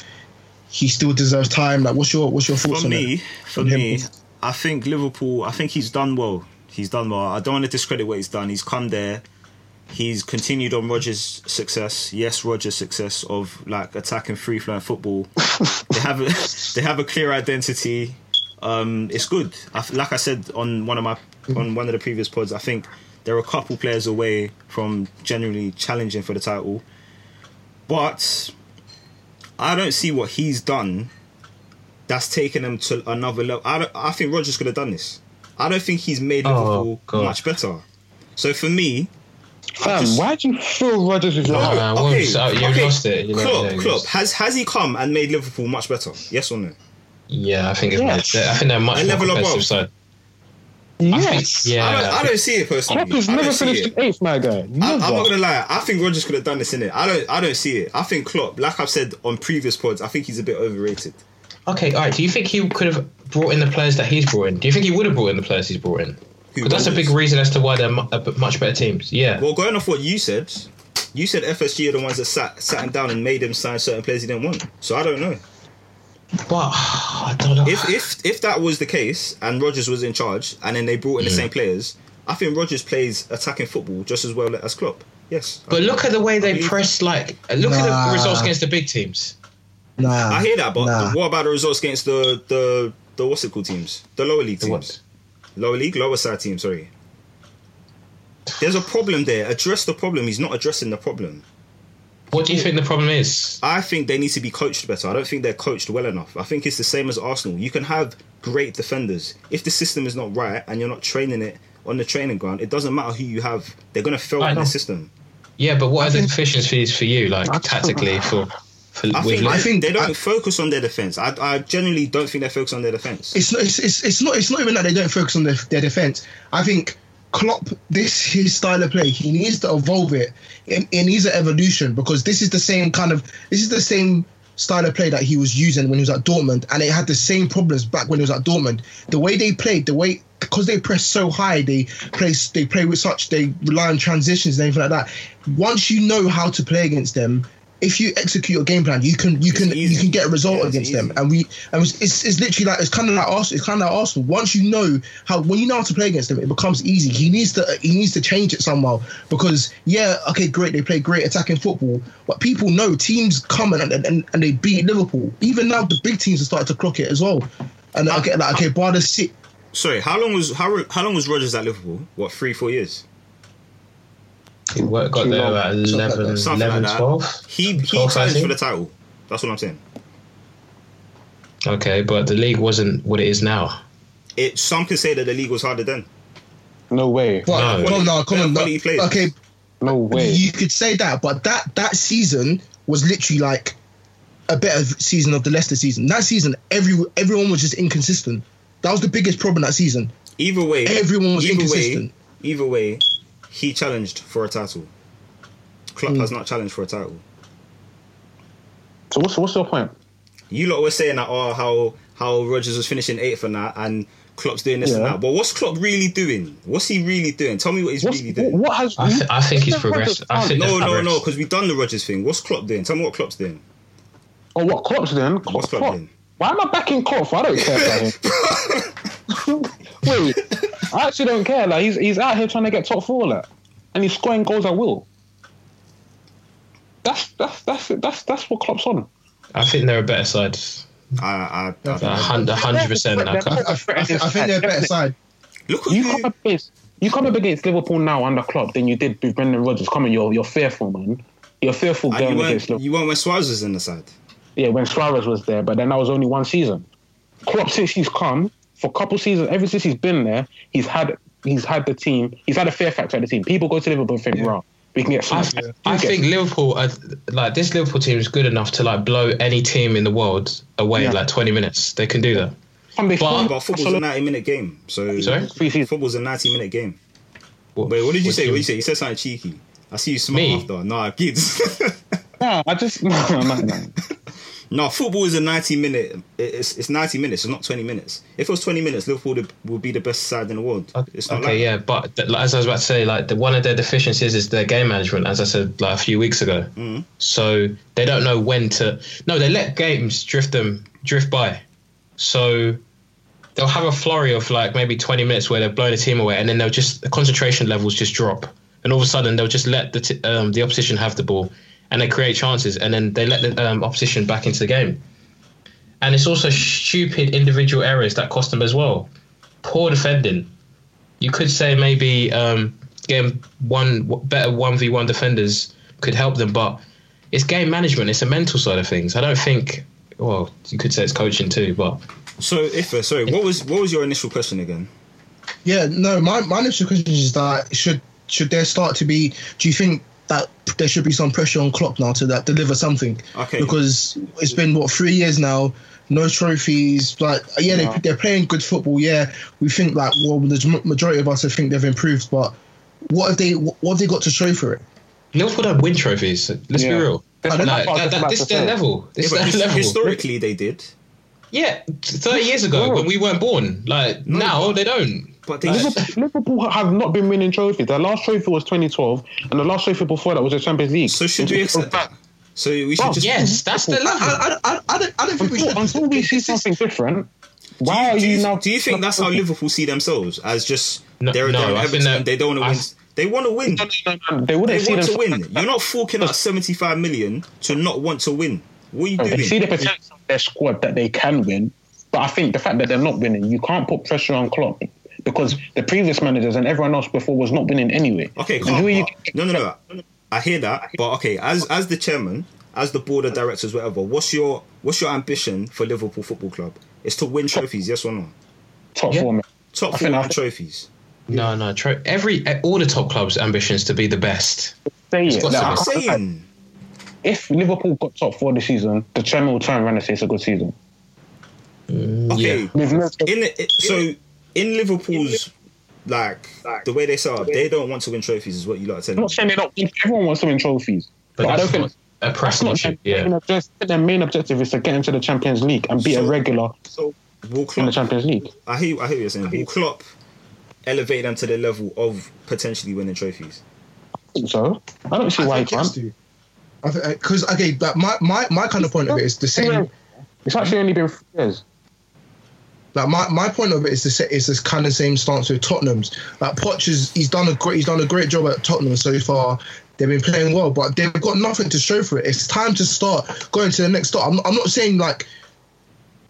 he still deserves time? Like, what's your what's your thoughts For on me, it? for From him. me, I think Liverpool. I think he's done well. He's done well. I don't want to discredit what he's done. He's come there. He's continued on Rodgers' success. Yes, Rodgers' success of like attacking free flowing football. <laughs> they have a, they have a clear identity. Um, it's good. I f like I said on one of my on one of the previous pods, I think they're a couple players away from genuinely challenging for the title. But I don't see what he's done that's taken them to another level. I, don't, I think Rodgers could have done this. I don't think he's made Oh, Liverpool God. much better. So for me, Fam, just- why do you feel Rodgers is No, heart? man, Wolves, uh, you lost it. You know, Klopp, yeah, you Klopp, has has he come and made Liverpool much better? Yes or no? Yeah, I think it's Yeah. made- I think they're much A more level above. side. I think, Yes. yeah, I, don't, I I don't see it personally. Klopp has I don't never see finished it. eighth, my guy. I, Never. I'm not gonna lie. I think Rodgers could have done this in it. I don't. I don't see it. I think Klopp, like I've said on previous pods, I think he's a bit overrated. Okay, all right. Do you think he could have brought in the players that he's brought in? Do you think he would have brought in the players he's brought in? Who, Because that's a big reason as to why they're mu- a bit- much better teams. Yeah. Well, going off what you said, you said FSG are the ones that sat sat him down and made him sign certain players he didn't want. So I don't know. but <sighs> I don't know. If if if that was the case and Rodgers was in charge and then they brought in the hmm. same players, I think Rodgers plays attacking football just as well as Klopp. Yes. but look at the way they believe- press. Like, look at the results against the big teams. Nah, I hear that, but nah. what about the results against the the the what's it called teams? The lower league The teams. What? Lower league, lower side team. Sorry. There's a problem there. Address the problem. He's not addressing the problem. What do you think the problem is? I think they need to be coached better. I don't think they're coached well enough. I think it's the same as Arsenal. You can have great defenders. If the system is not right and you're not training it on the training ground, it doesn't matter who you have. They're going to fail in the system. Yeah, but what are the deficiencies for you, like tactically for? For I think, I they, think- they don't I- focus on their defense. I, I genuinely don't think they focus on their defense. it's not it's, it's, it's not it's not even that they don't focus on their, their defense. I think Klopp, this his style of play, he needs to evolve it. It, it needs an evolution because this is the same kind of this is the same style of play that he was using when he was at Dortmund, and it had the same problems back when he was at Dortmund. The way they played, the way because they press so high, they play they play with such they rely on transitions and everything like that. Once you know how to play against them. If you execute your game plan, you can you It's can easy. you can get a result Yeah, against them, and we and it's, it's, it's literally like it's kind of like Arsenal. It's kind of like Arsenal. Once you know how when you know how to play against them, it becomes easy. He needs to he needs to change it somehow because yeah, okay, great, they play great attacking football, but people know teams come and and, and, they beat Liverpool. Even now, the big teams are starting to clock it as well. And I get like okay, bar the sit. Sorry, how long was how how long was Rodgers at Liverpool? What three four years? He worked, got Too there long. about Something like 11. Something 11 like 12. He he 12, challenged for the title. That's what I'm saying. Okay, but the league wasn't what it is now. It some can say that the league was harder then. No way. But No. no, no, come on. No. do you play? Okay, No way. you could say that, but that that season was literally like a better season of the Leicester season. That season, every everyone was just inconsistent. That was the biggest problem that season. Either way, Everyone was either inconsistent. Way, either way, he challenged for a title. Klopp Hmm. has not challenged for a title. So what's what's your point? You lot were saying that oh how how Rodgers was finishing eighth and that, and Klopp's doing this and that. But what's Klopp really doing? What's he really doing? Tell me what he's What's, really doing. what has? I, th- I think he's progressed. I think no, they've no, no, progressed. because we've done the Rodgers thing. What's Klopp doing? Tell me what Klopp's doing. Oh, what Klopp's doing? What's Klopp doing? Why am I backing Klopp? I don't care <laughs> about <laughs> him. <laughs> Wait, I actually don't care. Like he's he's out here trying to get top four, like, and he's scoring goals at will. That's that's that's that's that's what Klopp's on. I think they're a better side. I, I, I, A hun- a hundred percent. I think I think they're a better side. look You who come up against you come up against Liverpool now under Klopp than you did with Brendan Rodgers. Come on, you're you're fearful, man. You're fearful going you against weren't, Liverpool. you weren't when Suarez was in the side. Yeah, when Suarez was there, but then that was only one season. Klopp since he's come for a couple seasons, ever since he's been there, he's had he's had the team. He's had a fear factor at the team. People go to Liverpool and think, "Wow, we can get I, some." I think Liverpool, are, like this Liverpool team, is good enough to like blow any team in the world away Yeah. like twenty minutes. They can do that. Can they But- form- But football's a 90 minute game. So Sorry? Football's a 90 minute game. What, Wait, what did you what say? do What did you say? You said something cheeky. I see you smile Me? after. Nah, kids. <laughs> Nah, I just <laughs> no, no, no, no. football is a 90 minute. It's, it's 90 minutes. It's not 20 minutes. If it was 20 minutes, Liverpool would- would be the best side in the world. It's not Okay, like yeah, but th- as I was about to say, like the, one of their deficiencies is their game management. As I said like a few weeks ago, Mm. so they don't know when to. No, they let games drift them drift by. So they'll have a flurry of like maybe twenty minutes where they're blowing the team away, and then they'll just the concentration levels just drop, and all of a sudden they'll just let the t- um, the opposition have the ball, and they create chances, and then they let the um, opposition back into the game. And it's also stupid individual errors that cost them as well. Poor defending you could say maybe um, getting one better one v one defenders could help them, but it's game management. It's a mental side of things. I don't think. Well, you could say it's coaching too, but so. If uh, sorry, what was what was your initial question again? Yeah, no, my, my initial question is that should should there start to be? Do you think that there should be some pressure on Klopp now to that deliver something? Okay. Because it's been what three years now, no trophies. Like yeah, No. they, they're playing good football. Yeah, we think like well, the majority of us I think they've improved, but what have they what have they got to show for it? Liverpool don't win trophies. Let's Yeah. be real. That's Like, what I was that, that, this is their level. This Yeah, but is his- their level. historically they did, yeah, thirty years ago when we weren't born. Like now they don't. But they. Liverpool, Liverpool have not been winning trophies. Their last trophy was 2012, and the last trophy before that was the Champions League. so should we accept that? So we should Bro, just Yes, that's the I, level. I, I, I, don't, I don't think we should. until we see something different, why are do you, you, now? do you think that's how Liverpool see themselves as just No- they're, no, they're I think Everton, that- they don't want to win. They want to win. They wouldn't They want to themselves- win. You're not forking out 75 million to not want to win. What are you doing? They see the potential of their squad that they can win, but I think the fact that they're not winning, you can't put pressure on Klopp because the previous managers and everyone else before was not winning anyway. Okay, And calm. who are you? No, no, no. I hear that, but okay, as as the chairman, as the board of directors, whatever. What's your what's your ambition for Liverpool Football Club? It's to win trophies, yes or no? Top Yeah. four, man. Top I four I- trophies. No, no. Tro- every all the top clubs' ambitions to be the best. Say it. got Like, to I be can't- Saying if Liverpool got top four this season, the chairman will turn around and say it's a good season. Mm, okay, Yeah. With no, in it, so in Liverpool's like the way they set up, they don't want to win trophies, is what you lot are I'm not saying they don't. Everyone wants to win trophies, But, but, I don't think not a that's pressing not issue. their, Yeah. main objective. their main objective is to get into the Champions League and be a regular So- regular Will in the Champions League. I hear, I hear what you're saying. Will Klopp elevate them to the level of potentially winning trophies? I think so. I don't see I why he think yes can't. to. Because okay, like my, my my kind of point of it is the same. It's actually only been three years. Like my, my point of it is the sa- is this kind of same stance with Tottenham's. Like Poch is he's done a great he's done a great job at Tottenham so far. They've been playing well, but they've got nothing to show for it. It's time to start going to the next step. I'm, I'm not saying like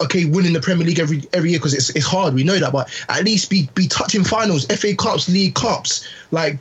okay winning the Premier League every every year because it's it's hard. We know that, but at least be be touching finals, FA Cups, League Cups, like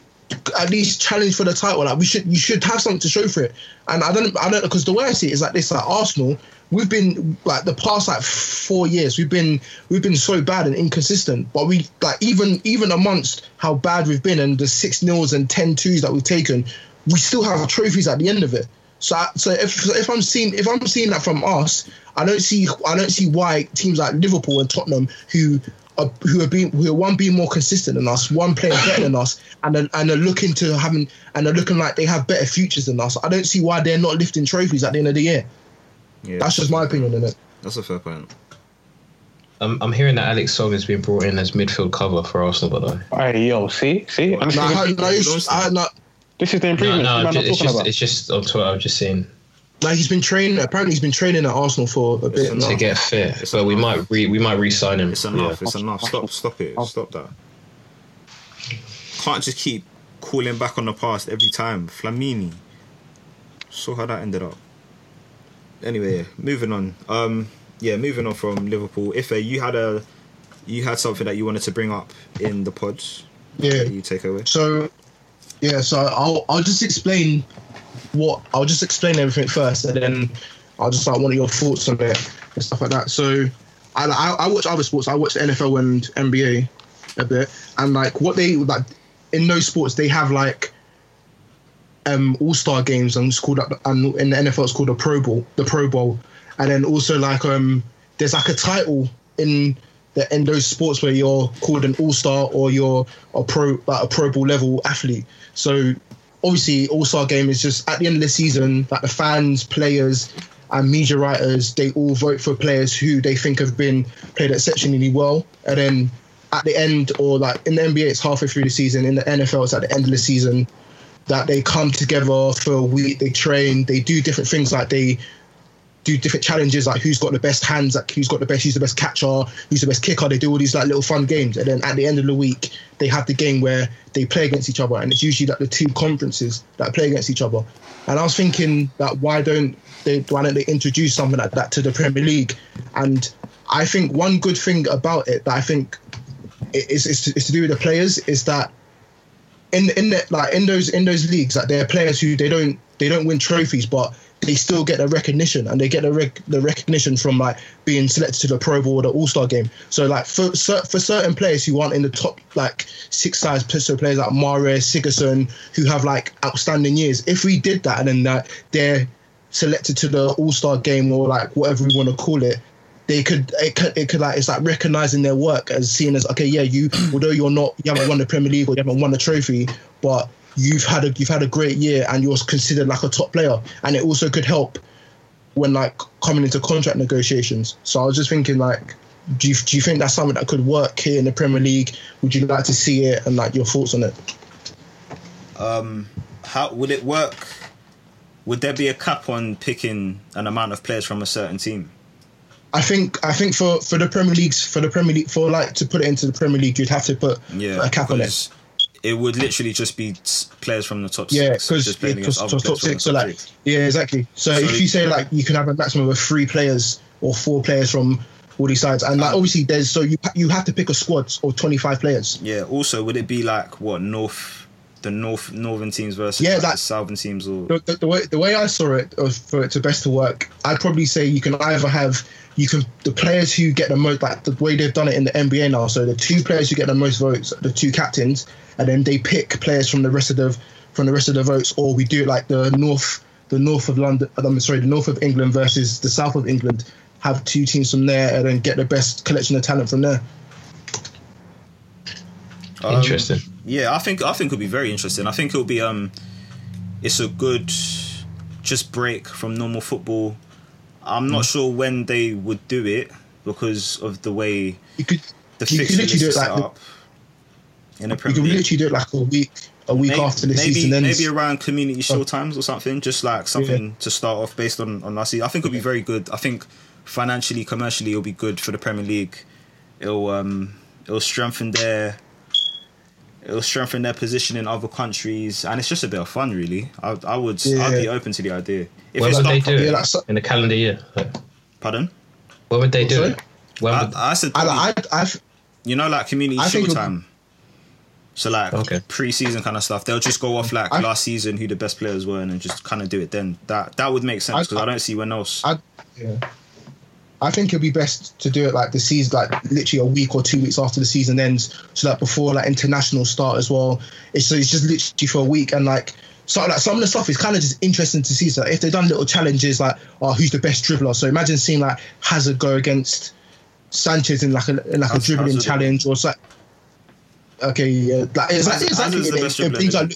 at least challenge for the title. Like we should you should have something to show for it. And I don't I don't because the way I see it is like this. Like Arsenal, we've been like the past like four years we've been we've been so bad and inconsistent. But we like even even amongst how bad we've been and the six nils and 10 twos that we've taken, we still have trophies at the end of it. So, so if if I'm seeing if I'm seeing that from us, I don't see I don't see why teams like Liverpool and Tottenham who are who are being who are one being more consistent than us, one playing better than us, and and are looking to having and are looking like they have better futures than us. I don't see why they're not lifting trophies at the end of the year. Yeah, That's just my opinion on it. That's a fair point. I'm, I'm hearing that Alex Song has been brought in as midfield cover for Arsenal, by the way. Hey, yo, see, see, and this, No, I is, no, I heard this is the improvement. no, man, I'm ju- it's just about. it's just on Twitter. I've just seen Like he's been training. Apparently, he's been training at Arsenal for a bit. enough. now. to get fit, but we might re, we might re-sign him. It's enough. Yeah. It's enough. Stop. Stop it. Oh. Stop that. Can't just keep calling back on the past every time. Flamini. Saw how that ended up. Anyway, moving on. Um, yeah, moving on from Liverpool. If you had a, you had something that you wanted to bring up in the pods. Yeah. that You take away. So, yeah. So I'll I'll just explain what I'll just explain everything first, and then I'll just like one of your thoughts on it and stuff like that. So, I I, I watch other sports. I watch NFL and NBA a bit, and like what they like in those sports they have like um all star games and it's called up and in the NFL it's called a Pro Bowl, the Pro Bowl, and then also like um there's like a title in the in those sports where you're called an all star or you're a pro like a Pro Bowl level athlete. So obviously all star game is just at the end of the season like the fans, players. And media writers, they all vote for players who they think have been played exceptionally well, and then at the end, or like in the NBA, it's halfway through the season. In the NFL, it's at the end of the season that they come together for a week. They train. They do different things like they do different challenges, like who's got the best hands, like who's got the best, who's the best catcher, who's the best kicker. They do all these like little fun games, and then at the end of the week, they have the game where they play against each other, and it's usually like the two conferences that play against each other. And I was thinking that why don't they why don't they introduce something like that to the Premier League? And I think one good thing about it that I think is to, is to do with the players is that in in the, like in those in those leagues like there are players who they don't they don't win trophies but they still get the recognition and they get the rec- the recognition from like being selected to the Pro Bowl or the All Star game. So like for for certain players who aren't in the top like six size so players like Mahrez, Sigurdsson who have like outstanding years. If we did that and then that they're selected to the All Star game or like whatever we want to call it, they could it could it could like it's like recognizing their work as seen as okay yeah you <clears throat> although you're not you haven't won the Premier League or you haven't won the trophy but you've had a you've had a great year and you're considered like a top player and it also could help when like coming into contract negotiations so I was just thinking like do you, do you think that's something that could work here in the Premier League would you like to see it and like your thoughts on it Um, how would it work? Would there be a cap on picking an amount of players from a certain team? I think I think for for the Premier Leagues for the Premier League for like to put it into the Premier League you'd have to put Yeah, a cap on it it would literally just be players from the top Yeah, six. because just playing against other top six. So top like, yeah, exactly. So, So if you- say like you can have a maximum of three players or four players from all these sides, and like Um, obviously there's so you you have to pick a squad of 25 players. Yeah. Also, would it be like what North, the North Northern teams versus Yeah, like, the Southern teams, or The, the, the way the way I saw it uh, for it to best to work, I'd probably say you can either have you can the players who get the most like the way they've done it in the NBA now. So the two players who get the most votes, the two captains, and then they pick players from the rest of the from the rest of the votes, or we do it like the North the North of London. I'm sorry, the North of England versus the South of England. Have two teams from there, and then get the best collection of talent from there. Um, Interesting. Yeah, I think I think it'll be very interesting. I think it'll be um, it's a good just break from normal football. I'm Mm. not sure when they would do it because of the way You could the you could literally do it set like up in the you Premier can League. literally do it like a week a week maybe, after the maybe, season ends. maybe around community show times or something, just like something to start off based on on our season. I think it'll be very good. I think financially, commercially, it'll be good for the Premier League. It'll um it'll strengthen their it'll strengthen their position in other countries, and it's just a bit of fun, really. I I would Yeah. I'd be open to the idea. If Where it's would done they do properly- Yeah, it in the calendar year? Pardon? Where would they do Sorry? it? Where I, would, I said I, probably- I, I, you know, like community I time. So like Okay. pre-season kind of stuff, they'll just go off like I- last season who the best players were and then just kind of do it then. That that would make sense I- because I, don't see when else. I, yeah. I think it'd be best to do it like the season, like literally a week or two weeks after the season ends, so that before like international start as well. It's so it's just literally for a week, and like so like some of the stuff is kind of just interesting to see. So if they've done little challenges like, oh, who's the best dribbler? So imagine seeing like Hazard go against Sanchez in like a in like a dribbling Hazard. challenge or so. Okay, yeah, like. Hazard's the It, best it brings out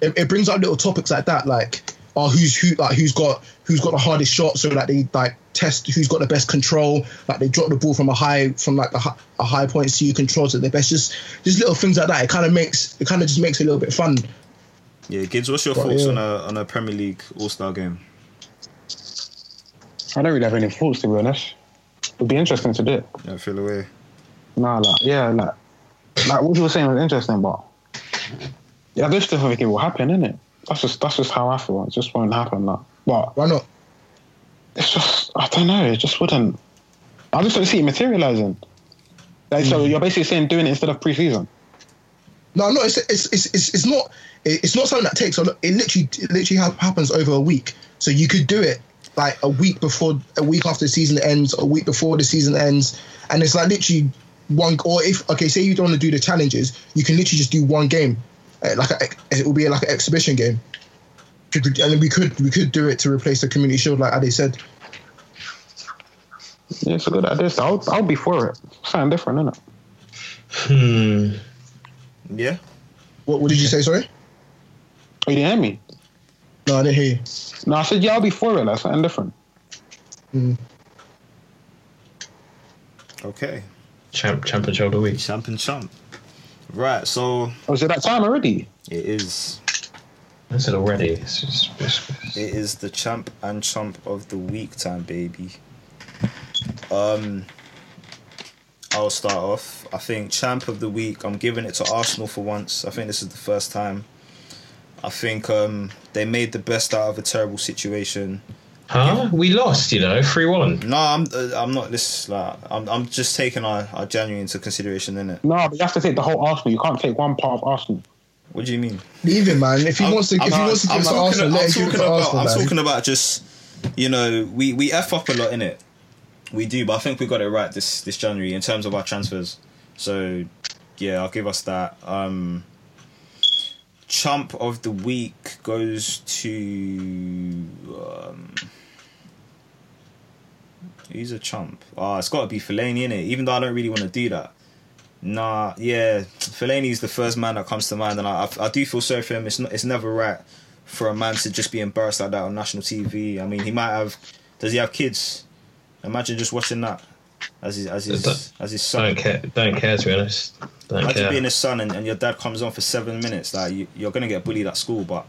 it, it brings up little topics like that, like oh who's who like who's got who's got the hardest shot, so like they like test who's got the best control. Like they drop the ball from a high from like a, a high point, so you control to the best. Just just little things like that. It kind of makes it kind of just makes it a little bit fun. Yeah, Gibbs, what's your But, thoughts yeah. on a on a Premier League All Star game? I don't really have any thoughts to be honest. It'd be interesting to do it. Yeah, feel away. Nah, like yeah, like like what you were saying was interesting, but yeah, I just don't think it will happen, innit? That's just that's just how I feel. It just won't happen. Like, but Why not? it's just I don't know. It just wouldn't. I just don't see it materializing. Like, so hmm. you're basically saying doing it instead of pre-season. No, no, it's it's it's it's, it's not it's not something that takes a lot. It literally it literally happens over a week. So you could do it like a week before, a week after the season ends, a week before the season ends, and it's like literally one. Or if okay, say you don't want to do the challenges, you can literally just do one game, like a, it will be like an exhibition game. And we could we could do it to replace the community shield, like Ade said. Yeah, it's a good idea. So I'll I'll be for it. Something different, innit? Hmm. Yeah. What, what did you say? Sorry. Oh, you didn't hear me? No, I didn't hear you. No, I said yeah, I'll be for it. Like something different. Okay. Champ, championship of the week. Champ and chump. Right. So Oh, is it that time already? it is. I said already. It's just, it's, it's- It is the champ and chump of the week time, baby. Um, I'll start off. I think champ of the week. I'm giving it to Arsenal for once. I think this is the first time. I think um, they made the best out of a terrible situation. Huh? We lost, you know, three one. No, I'm uh, I'm not this like I'm I'm just taking our, our January into consideration, innit? No, but you have to take the whole Arsenal. You can't take one part of Arsenal. What do you mean? Leave him, man. If he wants to, if he I'm- wants to give I'm it to talking- Arsenal, I'm let him give talking it to about, Arsenal. I'm man. talking about just, you know, we, we F up a lot in it. We do, but I think we got it right this this January in terms of our transfers. So, yeah, I'll give us that. Um, chump of the week goes to. Um, who's a chump? Ah, it's got to be Fellaini in it. Even though I don't really want to do that. Nah, yeah, Fellaini's the first man that comes to mind, and I, I, I do feel sorry for him. It's not, it's never right for a man to just be embarrassed like that on national TV. I mean, he might have. Does he have kids? Imagine just watching that as his as his as his son. Don't care. Don't care to be honest. Don't Imagine care. being his son and, and your dad comes on for seven minutes. Like you, you're gonna get bullied at school, but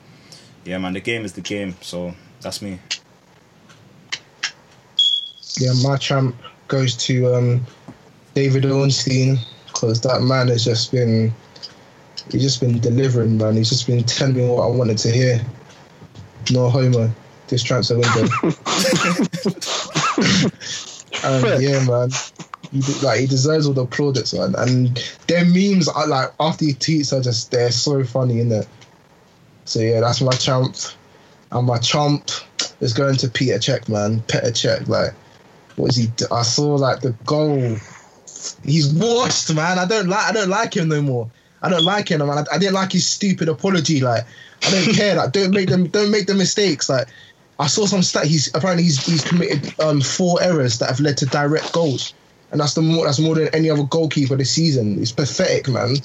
yeah, man, the game is the game. So that's me. Yeah, my champ goes to um, David Ornstein because that man has just been he's just been delivering, man. He's just been telling me what I wanted to hear. No homo. This transfer window. <laughs> and yeah, man. He, like he deserves all the plaudits, man. And their memes are like after he tweets are just they're so funny, in it? So yeah, that's my champ. And my chump is going to Petr Cech, man. Petr Cech, like what is he? I saw like the goal. He's washed, man. I don't like. I don't like him no more. I don't like him, man. I, I didn't like his stupid apology. Like, I don't <laughs> care. Like, don't make them. Don't make the mistakes. Like, I saw some stat. He's apparently he's he's committed um four errors that have led to direct goals, and that's the more that's more than any other goalkeeper this season. It's pathetic, man.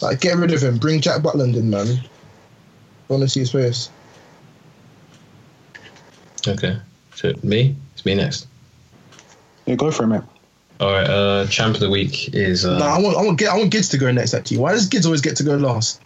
Like, get rid of him. Bring Jack Butland in, man. I want to see his face. Okay. So me? It's me next. Yeah, go for it, man. All right. Uh, champ of the week is. Uh, No, I want I want Gid- I want Gids to go next. Actually, why does Gids always get to go last?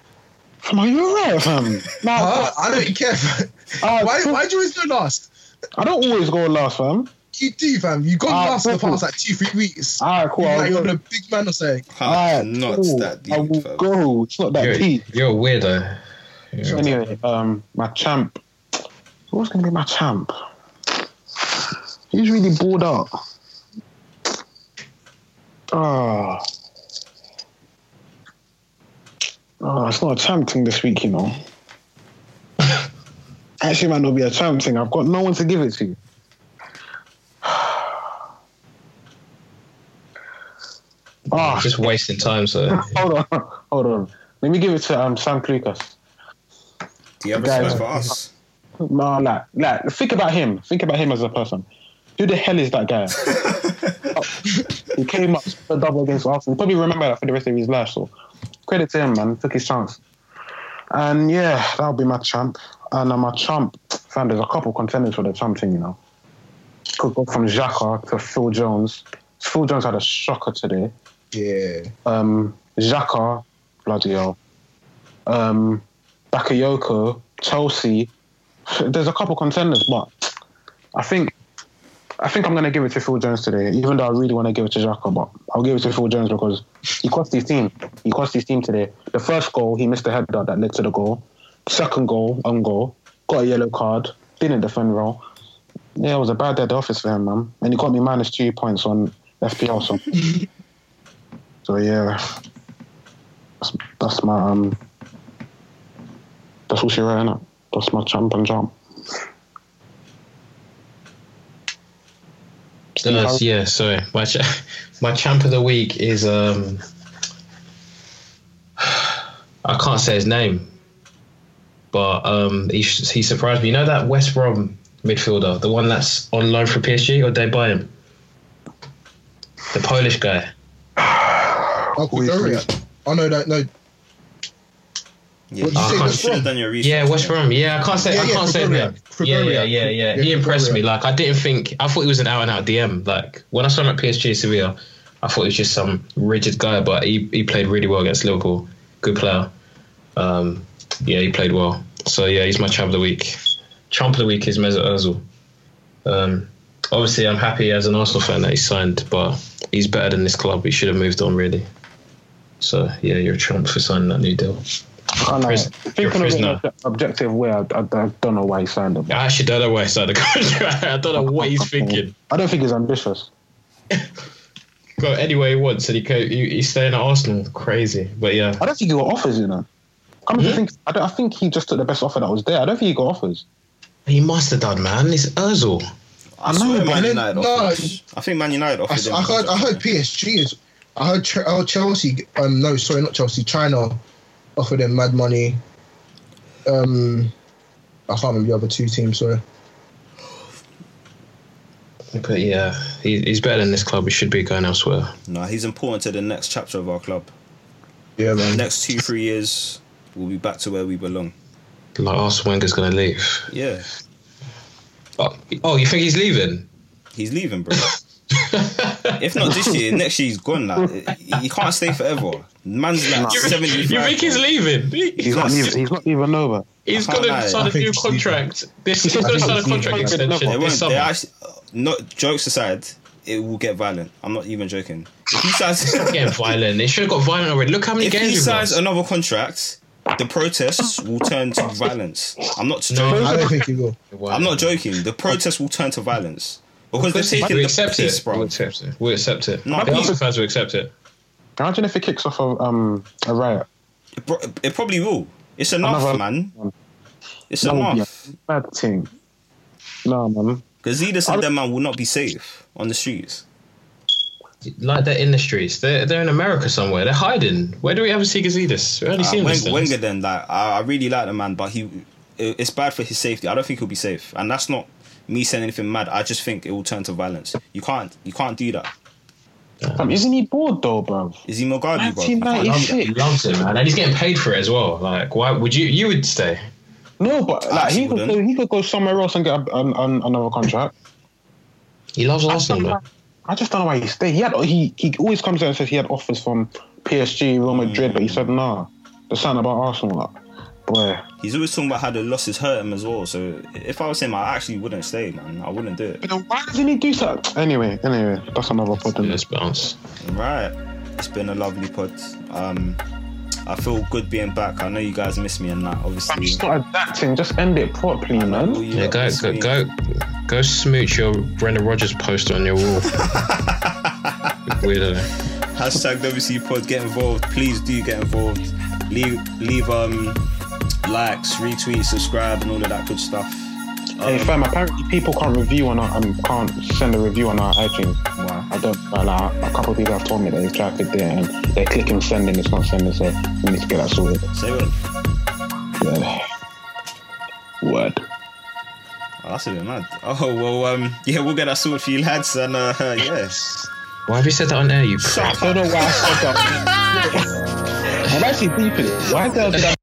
Come on, you're right, fam. <laughs> No, Huh? I don't care. <laughs> Ah, why why do you always go last? I don't always go last, fam. You do, fam. You got Ah, last in the past like two, three weeks. All right, cool. You're I'll like you're go. the big man or something. Ah, not cool. that deep. I will fam. go. It's not that you're, deep. you're a weirdo. You're- Anyway, um, my champ. Who's gonna be my champ? He's really bored out. Ah. Oh, it's not a champ thing this week, you know. <laughs> Actually, it might not be a champ thing. I've got no one to give it to. <sighs> Ah, just wasting time. So <laughs> hold on, hold on. Let me give it to um, Sam Clucas. Do you have a Guys. for us? No, like, like, think about him. Think about him as a person. Who the hell is that guy? <laughs> he came up for a double against Arsenal. He'll probably remember that for the rest of his life. So, credit to him, man. Took his chance. And yeah, that'll be my champ. And uh, my champ, fam, there's a couple contenders for the champ thing, you know. could go from Xhaka to Phil Jones. Phil Jones had a shocker today. Yeah. Um, Xhaka, bloody hell. Um, Bakayoko, Chelsea. There's a couple contenders, but I think I think I'm gonna give it to Phil Jones today. Even though I really want to give it to Xhaka, but I'll give it to Phil Jones because he cost his team. He cost his team today. The first goal, he missed a header that led to the goal. Second goal, on goal, got a yellow card. Didn't defend well. Yeah, it was a bad day at the office for him, man. And he got me minus two points on FPL. So, <laughs> so yeah, that's, that's my um. That's all she right now. That's my champ and jump. Uh, yeah, sorry. My cha- <laughs> my champ of the week is um I can't say his name, but um he he surprised me. You know that West Brom midfielder, the one that's on loan for PSG, or they buy him? The Polish guy. <sighs> Oh, Victoria. Oh no, no, no. Yeah, What did you I say? can't- West should have done your research. Yeah, West Brom. Yeah, I can't say Yeah, I yeah, can't say his Gregoria. name. Yeah, yeah, yeah, yeah. Yeah, He impressed me. Like I didn't think I thought he was an out and out DM. Like when I saw him at PSG Sevilla, I thought he was just some rigid guy, but he, he played really well against Liverpool. Good player. Um, yeah, he played well. So yeah, he's my champ of the week. Champ of the week is Mesut Ozil. Um, obviously, I'm happy as an Arsenal fan that he signed, but he's better than this club. He should have moved on really. So yeah, you're a champ for signing that new deal. I know. Pris- Thinking you're a of it in prisoner. an objective way, I, I, I don't know why he signed him. I actually don't know why he signed the contract. <laughs> I don't know what he's thinking. I don't think he's ambitious. <laughs> Go anywhere he wants, and he co- he, he's staying at Arsenal. Crazy, but yeah, I don't think he got offers, you know. Come Hmm? to think, I, don't, I think he just took the best offer that was there. I don't think he got offers. he must have done, man. It's Özil. I swear but Man then- United no. I think Man United I, offered s- him. I heard. I heard PSG is. I heard Ch- oh, Chelsea. Um, no, sorry, not Chelsea. China offered him mad money. Um, I can't remember the other two teams. Sorry. But yeah, he, he's better than this club. He should be going elsewhere. No, he's important to the next chapter of our club. Yeah, man. Next two, three years, we'll be back to where we belong. Like Arsene Wenger's going to leave. Yeah, Oh, oh, you think he's leaving? he's leaving, bro. <laughs> if not this year, <laughs> next year he's gone. Like he he can't stay forever. Man's like You- seventy. You think he's leaving? He's not even. He's not even over. He's I can't going to sign a new contract. This he's I going to sign a contract leaving. extension They this won't. summer. Actually, not jokes aside, it will get violent. I'm not even joking. If he signs, Getting violent. It should have got violent already. Look how many if games he we've signs lost. another contract, the protests will turn to violence. I'm not No. joking. I don't think he will. I'm not joking. The protests will turn to violence because they're taking we the accept piss, it. bro. We'll accept it. We'll accept it. No, the Arsenal fans will accept it. Imagine if it kicks off a um a riot. It, pro- it probably will. It's enough, Another- man. It's That would be enough. a bad thing. No man. Because Gazidis and them man will not be safe on the streets. Like they're in the streets. They're they're in America somewhere. They're hiding. Where do we ever see Gazidis? We only Uh, see him. in Wenger then, like I, I really like the man, but he it- it's bad for his safety. I don't think he'll be safe, and that's not me saying anything mad. I just think it will turn to violence. You can't you can't do that. Um, isn't he bored though, bro? Is he Mugabe, bro? 1996. He loves it, man, and he's getting paid for it as well. Like, why would you? You would stay. No, but like actually he could go, wouldn't. he could go somewhere else and get a, an, an, another contract. He loves Arsenal, man. I just don't know why he stayed. He had he he always comes out and says he had offers from PSG, Real Madrid, but he said nah. The something about Arsenal. Like, boy, He's always talking about how the losses hurt him as well. So if I was him, I actually wouldn't stay, man. I wouldn't do it. but then why doesn't he do so? Anyway, anyway, that's another problem. Let's bounce. Right. It's been a lovely pod. Um, I feel good being back. I know you guys miss me and that. Obviously, I'm Obviously, just not adapting. Just end it properly, All man. you Yeah, lot go go go go smooch your Brendan Rodgers poster on your wall. <laughs> Weirdo. Hashtag WC Pod. Get involved. Please do get involved. Leave leave um likes, retweets, subscribe, and all of that good stuff. Hey, Um, fam, apparently people can't review on our, um, can't send a review on our iTunes. Wow. I don't, well, like, a couple of people have told me that they tried to do it and they're clicking send and it's not sending, so we need to get that sorted. Say what? Yeah. Word. Oh, that's a bit mad. Oh well, um, yeah, we'll get that sorted for you lads, and uh, <laughs> yeah. Why have you said that on air, you prick? I don't know why I said that. <laughs> I'm actually deep in it. Why the hell did I